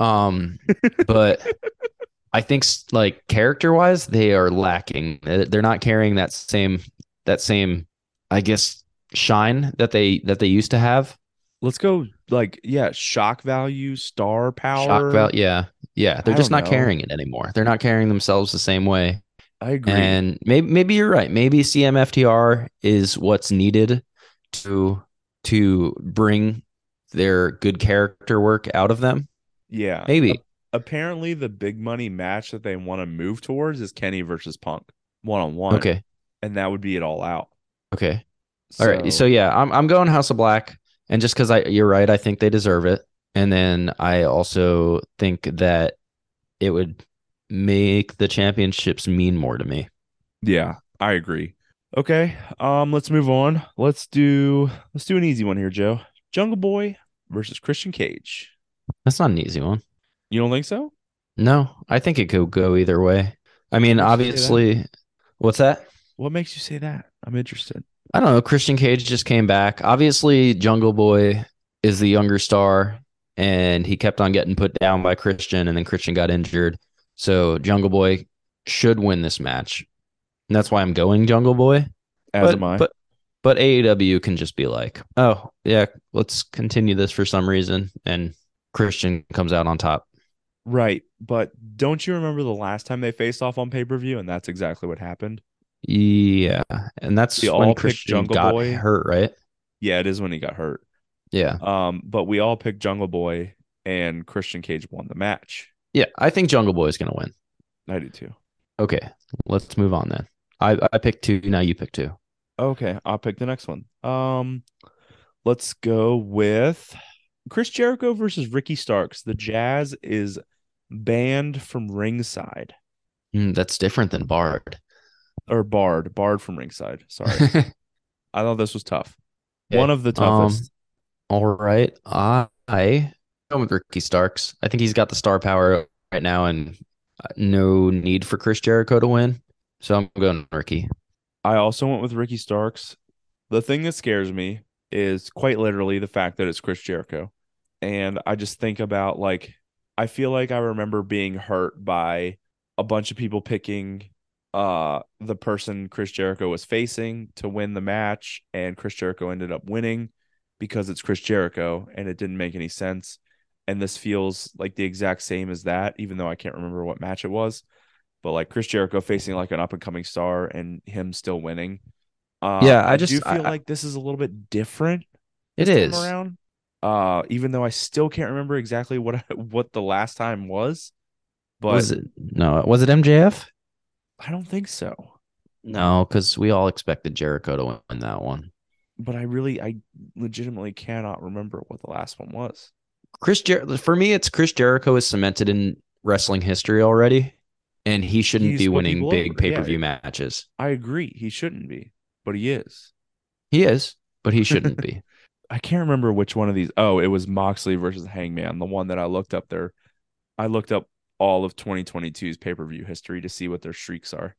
Um but I think s- like character wise they are lacking. They're not carrying that same that same I guess shine that they that they used to have. Let's go like yeah, shock value, star power. Shock value. Yeah. Yeah. They're I just don't know. carrying it anymore. They're not carrying themselves the same way. I agree. And maybe maybe you're right. Maybe CMFTR is what's needed to to bring their good character work out of them. yeah. Maybe. apparently the big money match that they want to move towards is Kenny versus Punk one on one. Okay. And that would be it all out. Okay. All right. So yeah, I'm I'm going House of Black, and just because I you're right, I think they deserve it, and then I also think that it would make the championships mean more to me. yeah, I agree. Okay. Um, let's move on. Let's do let's do an easy one here, Joe. Jungle Boy versus Christian Cage. That's not an easy one. You don't think so? No, I think it could go either way. I mean, What makes you say that? obviously, what's that? What makes you say that? I'm interested. I don't know. Christian Cage just came back. Obviously, Jungle Boy is the younger star, and he kept on getting put down by Christian, and then Christian got injured. So Jungle Boy should win this match. And that's why I'm going Jungle Boy. As but, am I. But but AEW can just be like, oh yeah, let's continue this for some reason, and Christian comes out on top. right. But don't you remember the last time they faced off on pay per view? And that's exactly what happened. Yeah, and that's all when picked Christian Jungle got Boy. hurt, right? Yeah, it is when he got hurt. Yeah, Um, but we all picked Jungle Boy and Christian Cage won the match. yeah. I think Jungle Boy is gonna win. I do too. Okay, let's move on then. I I picked two. Now you pick two. Okay, I'll pick the next one. Um, let's go with Chris Jericho versus Ricky Starks. The Jazz is banned from ringside Mm, that's different than Bard. Or barred, barred from ringside. Sorry, I thought this was tough. Okay, One of the toughest. All right, I I go with Ricky Starks. I think he's got the star power right now, and uh, no need for Chris Jericho to win. So I'm going Ricky. I also went with Ricky Starks. The thing that scares me is quite literally the fact that it's Chris Jericho. And I just think about like I feel like I remember being hurt by a bunch of people picking uh the person Chris Jericho was facing to win the match and Chris Jericho ended up winning because it's Chris Jericho and it didn't make any sense. And this feels like the exact same as that even though I can't remember what match it was but like Chris Jericho facing like an up and coming star and him still winning. Uh, Yeah, I just- do feel I- I- like this is a little bit different. It is. around. Uh, even though I still can't remember exactly what what the last time was, but was it no? Was it MJF? I don't think so. No, because we all expected Jericho to win that one. But I really, I legitimately cannot remember what the last one was. Chris Jer- for me, it's Chris Jericho is cemented in wrestling history already. and he shouldn't He's be winning big pay per view matches. I agree. He shouldn't be, but he is. He is, but he shouldn't be. I can't remember which one of these. Oh, it was Moxley versus Hangman, the one that I looked up there. I looked up all of 2022's pay per view history to see what their streaks are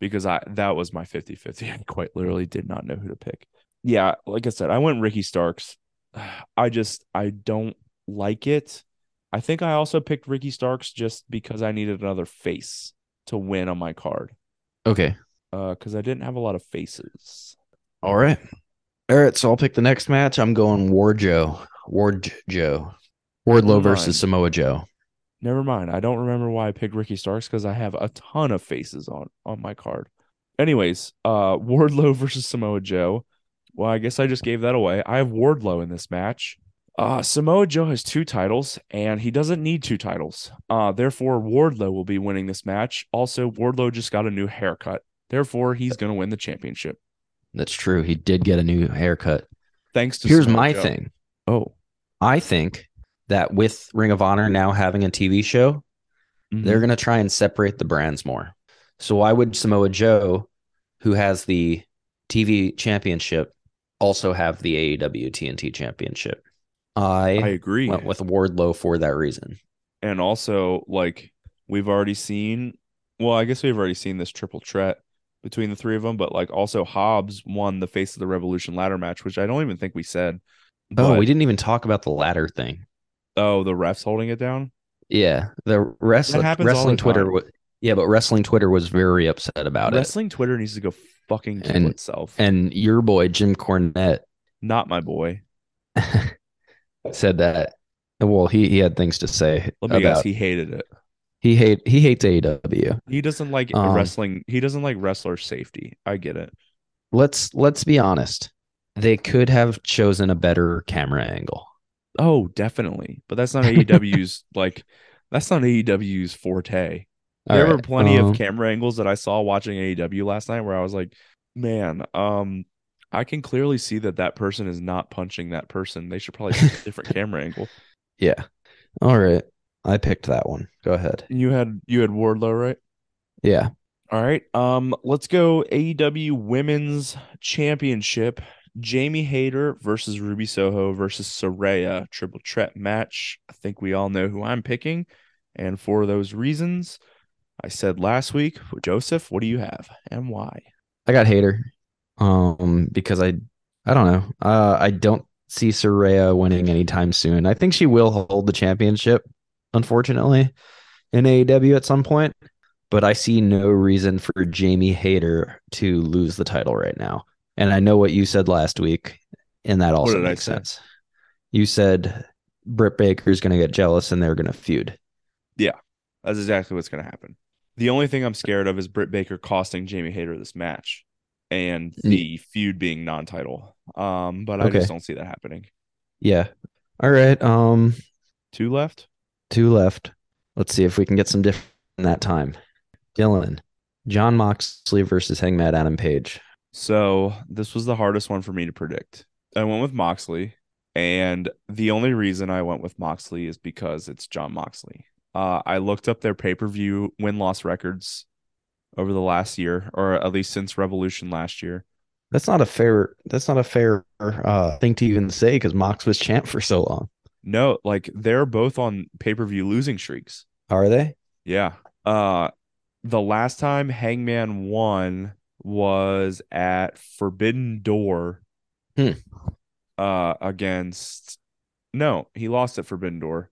because I that was my 50 50. I quite literally did not know who to pick. Yeah, like I said, I went Ricky Starks. I just, I don't like it. I think I also picked Ricky Starks just because I needed another face to win on my card Okay. Uh because I didn't have a lot of faces. All right. All right. So I'll pick the next match. I'm going War Joe. Ward Joe. Wardlow versus Samoa Joe. Never mind. I don't remember why I picked Ricky Starks because I have a ton of faces on on my card. Anyways, uh Wardlow versus Samoa Joe. Well, I guess I just gave that away. I have Wardlow in this match. Uh Samoa Joe has two titles and he doesn't need two titles. Uh therefore Wardlow will be winning this match. Also, Wardlow just got a new haircut. Therefore, he's going to win the championship. That's true. He did get a new haircut. Thanks to Here's Samoa my Joe. thing. Oh, I think that with Ring of Honor now having a TV show, mhm. they're going to try and separate the brands more. So why would Samoa Joe, who has the TV championship, also have the AEW TNT championship? I, I agree. went with Wardlow for that reason. and also like we've already seen well i guess we've already seen this triple threat between the three of them but like also hobbs won the face of the revolution ladder match which i don't even think we said Oh, But- we didn't even talk about the ladder thing. Oh the refs holding it down Yeah, the wrestling happens the wrestling Twitter. time. wa- yeah, but wrestling Twitter was very upset about it. wrestling twitter needs to go fucking kill And- itself. And your boy Jim Cornette not my boy said that. Well, he he had things to say let me about guess he hated it he hate he hates AEW. he doesn't like Um, wrestling he doesn't like wrestler safety i get it Let's let's be honest. They could have chosen a better camera angle. Oh definitely but that's not aew's like that's not aew's forte All there were right, plenty um, of camera angles that I saw watching AEW last night where I was like, man, um, I can clearly see that that person is not punching that person. They should probably pick a different camera angle. Yeah. All right. I picked that one. Go ahead. You had you had Wardlow, right? Yeah. All right. Um, let's go AEW Women's Championship. Jamie Hayter versus Ruby Soho versus Saraya triple threat match. I think we all know who I'm picking, and for those reasons, I said last week, Joseph, what do you have and why? I got Hayter. Um, because I I don't know. Uh I don't see Saraya winning anytime soon. I think she will hold the championship, unfortunately, in AEW at some point. But I see no reason for Jamie Hayter to lose the title right now. And I know what you said last week, and that also makes sense. You said Britt Baker's gonna get jealous and they're gonna feud. Yeah, that's exactly what's going to happen. The only thing I'm scared of is Britt Baker costing Jamie Hayter this match and the feud being non-title. Um, but I Okay. just don't see that happening. Yeah. All right. Um, Two left. two left. Let's see if we can get some different in that time. Dylan, Jon Moxley versus Hangman Adam Page. So this was the hardest one for me to predict. I went with Moxley, and the only reason I went with Moxley is because it's Jon Moxley. Uh, I looked up their pay-per-view win-loss records over the last year, or at least since Revolution last year. That's not a fair. That's not a fair uh, thing to even say because Mox was champ for so long. No, like they're both on pay-per-view losing streaks. Are they? Yeah. Uh the last time Hangman won was at Forbidden Door Hmm. uh against No, he lost at Forbidden Door.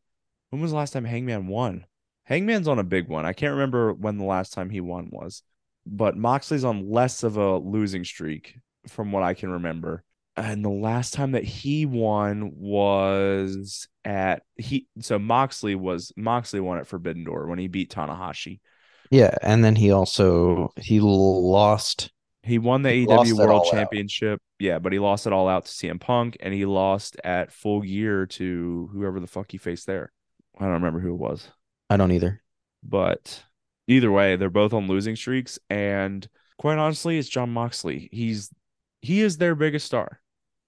When was the last time Hangman won? Hangman's on a big one. I can't remember when the last time he won was. But Moxley's on less of a losing streak from what I can remember. And the last time that he won was at he so Moxley was Moxley won at Forbidden Door when he beat Tanahashi. Yeah, and then he also he lost. He won the He AEW World all out. Championship. Yeah, but he lost it all out to CM Punk and he lost at full gear to whoever the fuck he faced there. I don't remember who it was. I don't either. But either way, they're both on losing streaks. And quite honestly, it's Jon Moxley. He's he is their biggest star.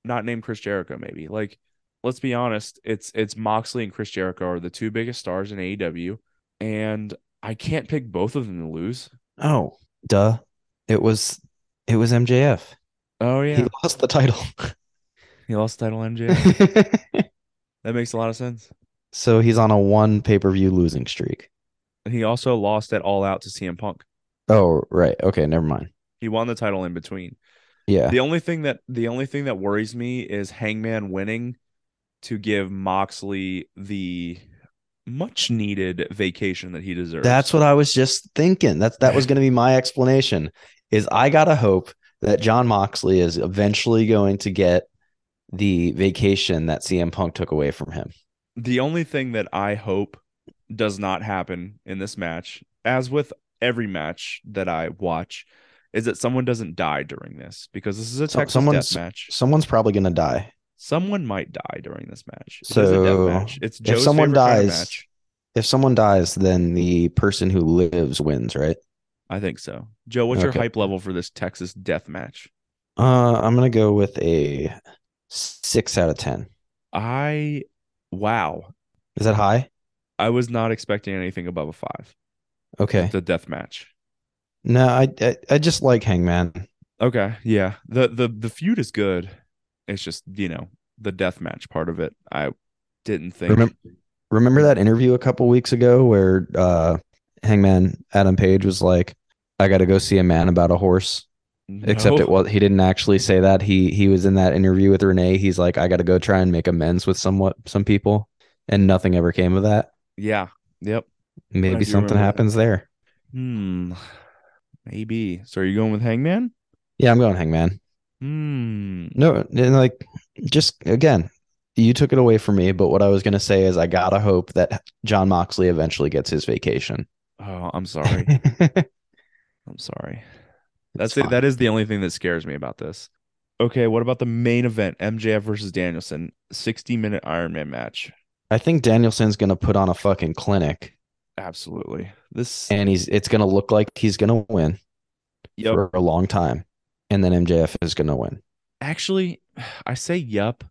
Not named Chris Jericho, maybe. Like, let's be honest, it's it's Moxley and Chris Jericho are the two biggest stars in AEW. And I can't pick both of them to lose. Oh, duh. It was it was MJF. Oh yeah. He lost the title. he lost the title MJ. that makes a lot of sense. so he's on a one pay-per-view losing streak. And he also lost at All Out to CM Punk. Oh, right. Okay, never mind. He won the title in between. Yeah. The only thing that the only thing that worries me is Hangman winning to give Moxley the much needed vacation that he deserves. That's what I was just thinking. That's that was going to be my explanation. Is I gotta hope that Jon Moxley is eventually going to get the vacation that CM Punk took away from him. the only thing that I hope does not happen in this match, as with every match that I watch, is that someone doesn't die during this because this is a Texas someone's- death match. Someone's probably going to die. Someone might die during this match. It is a death So, match. It's if someone favorite kind of dies- match. If someone dies, then the person who lives wins, right? I think so. Joe, what's your hype level for this Texas death match? Uh, I'm going to go with a six out of 10. I wow. Is that high? I was not expecting anything above a five. Okay. The death match. No, I, I, I just like Hangman. Okay, yeah. The the the feud is good. It's just, you know, the death match part of it. I didn't think Remember, remember that interview a couple weeks ago where uh, Hangman Adam Page was like, "I got to go see a man about a horse." Except it was he didn't actually say that. He he was in that interview with Renee. He's like, "I got to go try and make amends with somewhat some people," and nothing ever came of that. Yeah. Yep. Maybe something remember that. happens there. Hmm. Maybe. So are you going with Hangman? Yeah, I'm going Hangman. Hmm. No, and like just again, you took it away from me. But what I was gonna say is, I gotta hope that Jon Moxley eventually gets his vacation. Oh, I'm sorry. I'm sorry. That's it. That is the only thing that scares me about this. Okay, what about the main event? MJF versus Danielson, 60 minute Iron Man match. I think Danielson's gonna put on a fucking clinic, Absolutely. This and he's it's gonna look like he's gonna win yep. for a long time, and then MJF is gonna win. actually I say yup,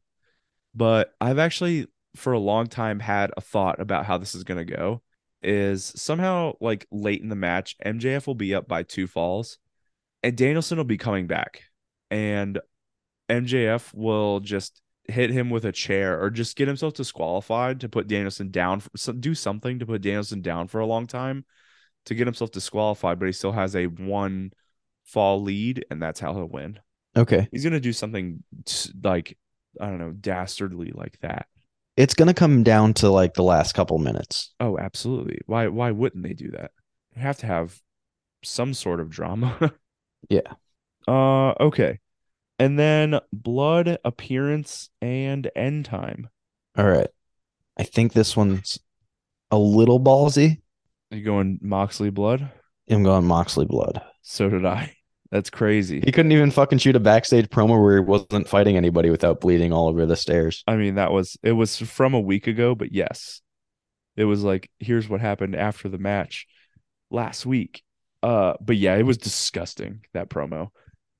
but I've actually for a long time had a thought about how this is gonna go. Is somehow like late in the match, MJF will be up by two falls, and Danielson will be coming back, and MJF will just hit him with a chair or just get himself disqualified to put Danielson down, for, do something to put Danielson down for a long time to get himself disqualified, but he still has a one fall lead, and that's how he'll win. Okay, He's gonna do something like I don't know, dastardly like that. it's gonna come down to like the last couple minutes. Oh, absolutely. Why why wouldn't they do that? You have to have some sort of drama. Yeah. Uh okay. And then blood appearance and end time. All right, I think this one's a little ballsy. Are you going Moxley blood? I'm going Moxley blood. So did I. That's crazy. He couldn't even fucking shoot a backstage promo where he wasn't fighting anybody without bleeding all over the stairs. I mean, that was it was from a week ago, but yes. It was like, here's what happened after the match last week. Uh, but yeah, it was disgusting, that promo.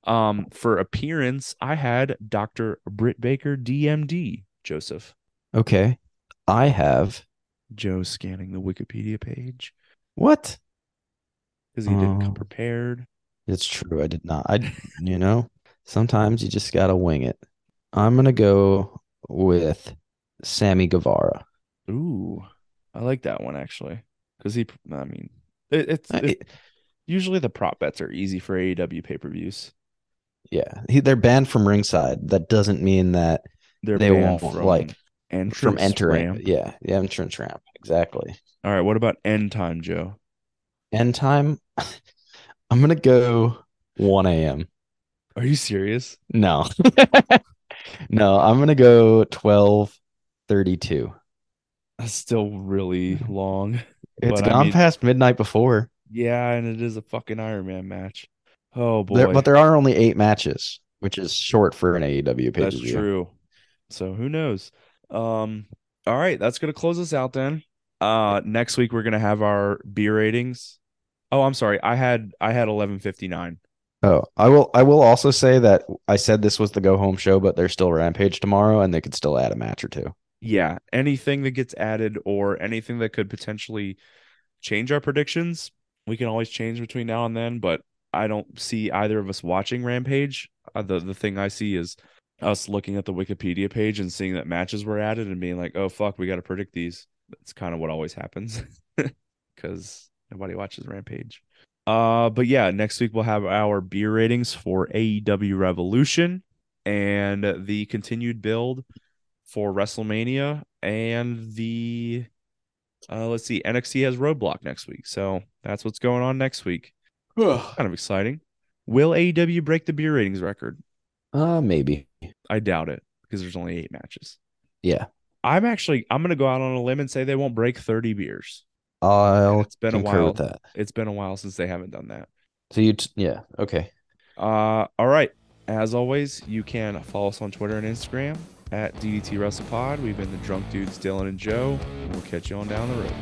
Um, for appearance, I had Dr. Britt Baker DMD, Joseph. Okay, I have Joe scanning the Wikipedia page what? because he didn't come Oh. prepared. It's true. I did not. I, you know, sometimes you just gotta wing it. I'm gonna go with Sammy Guevara. Ooh, I like that one actually. Because he, I mean, it, it's it- usually the prop bets are easy for AEW pay per views. Yeah, he, they're banned from ringside. That doesn't mean that They're They won't, from like, entrance from entering. ramp. Yeah, the entrance ramp. Exactly. All right, what about end time, Joe? End time. I'm gonna go 1 a.m. Are you serious? No, no, I'm gonna go 12:32. That's still really long. It's But I gone mean- past midnight before. Yeah, and it is a fucking Iron Man match. Oh boy, There, but there are only eight matches, which is short for an AEW pay that's true. So who knows? Um, all right, that's gonna close us out then. Uh, next week we're gonna have our beer ratings. Oh, I'm sorry. I had I had 11:59. Oh, I will. I will also say that I said this was the go home show, but there's still Rampage tomorrow, and they could still add a match or two. Yeah, anything that gets added or anything that could potentially change our predictions. We can always change between now and then, but I don't see either of us watching Rampage. Uh, the the thing I see is us looking at the Wikipedia page and seeing that matches were added and being like, "Oh fuck, we got to predict these." That's kind of what always happens because nobody watches Rampage. Uh, but yeah, next week we'll have our beer ratings for AEW Revolution and the continued build for WrestleMania and the uh let's see, NXT has Roadblock next week. So that's what's going on next week. kind of exciting. Will AEW break the beer ratings record? Uh, maybe. I doubt it because there's only eight matches. Yeah. I'm actually I'm gonna go out on a limb and say they won't break 30 beers. I'll It's been a while. with that. It's been a while since they haven't done that. So you, t- yeah, okay. Uh, all right. As always, you can follow us on Twitter and Instagram at DDT WrestlePod. We've been the drunk dudes, Dylan and Joe. and We'll catch you on down the road.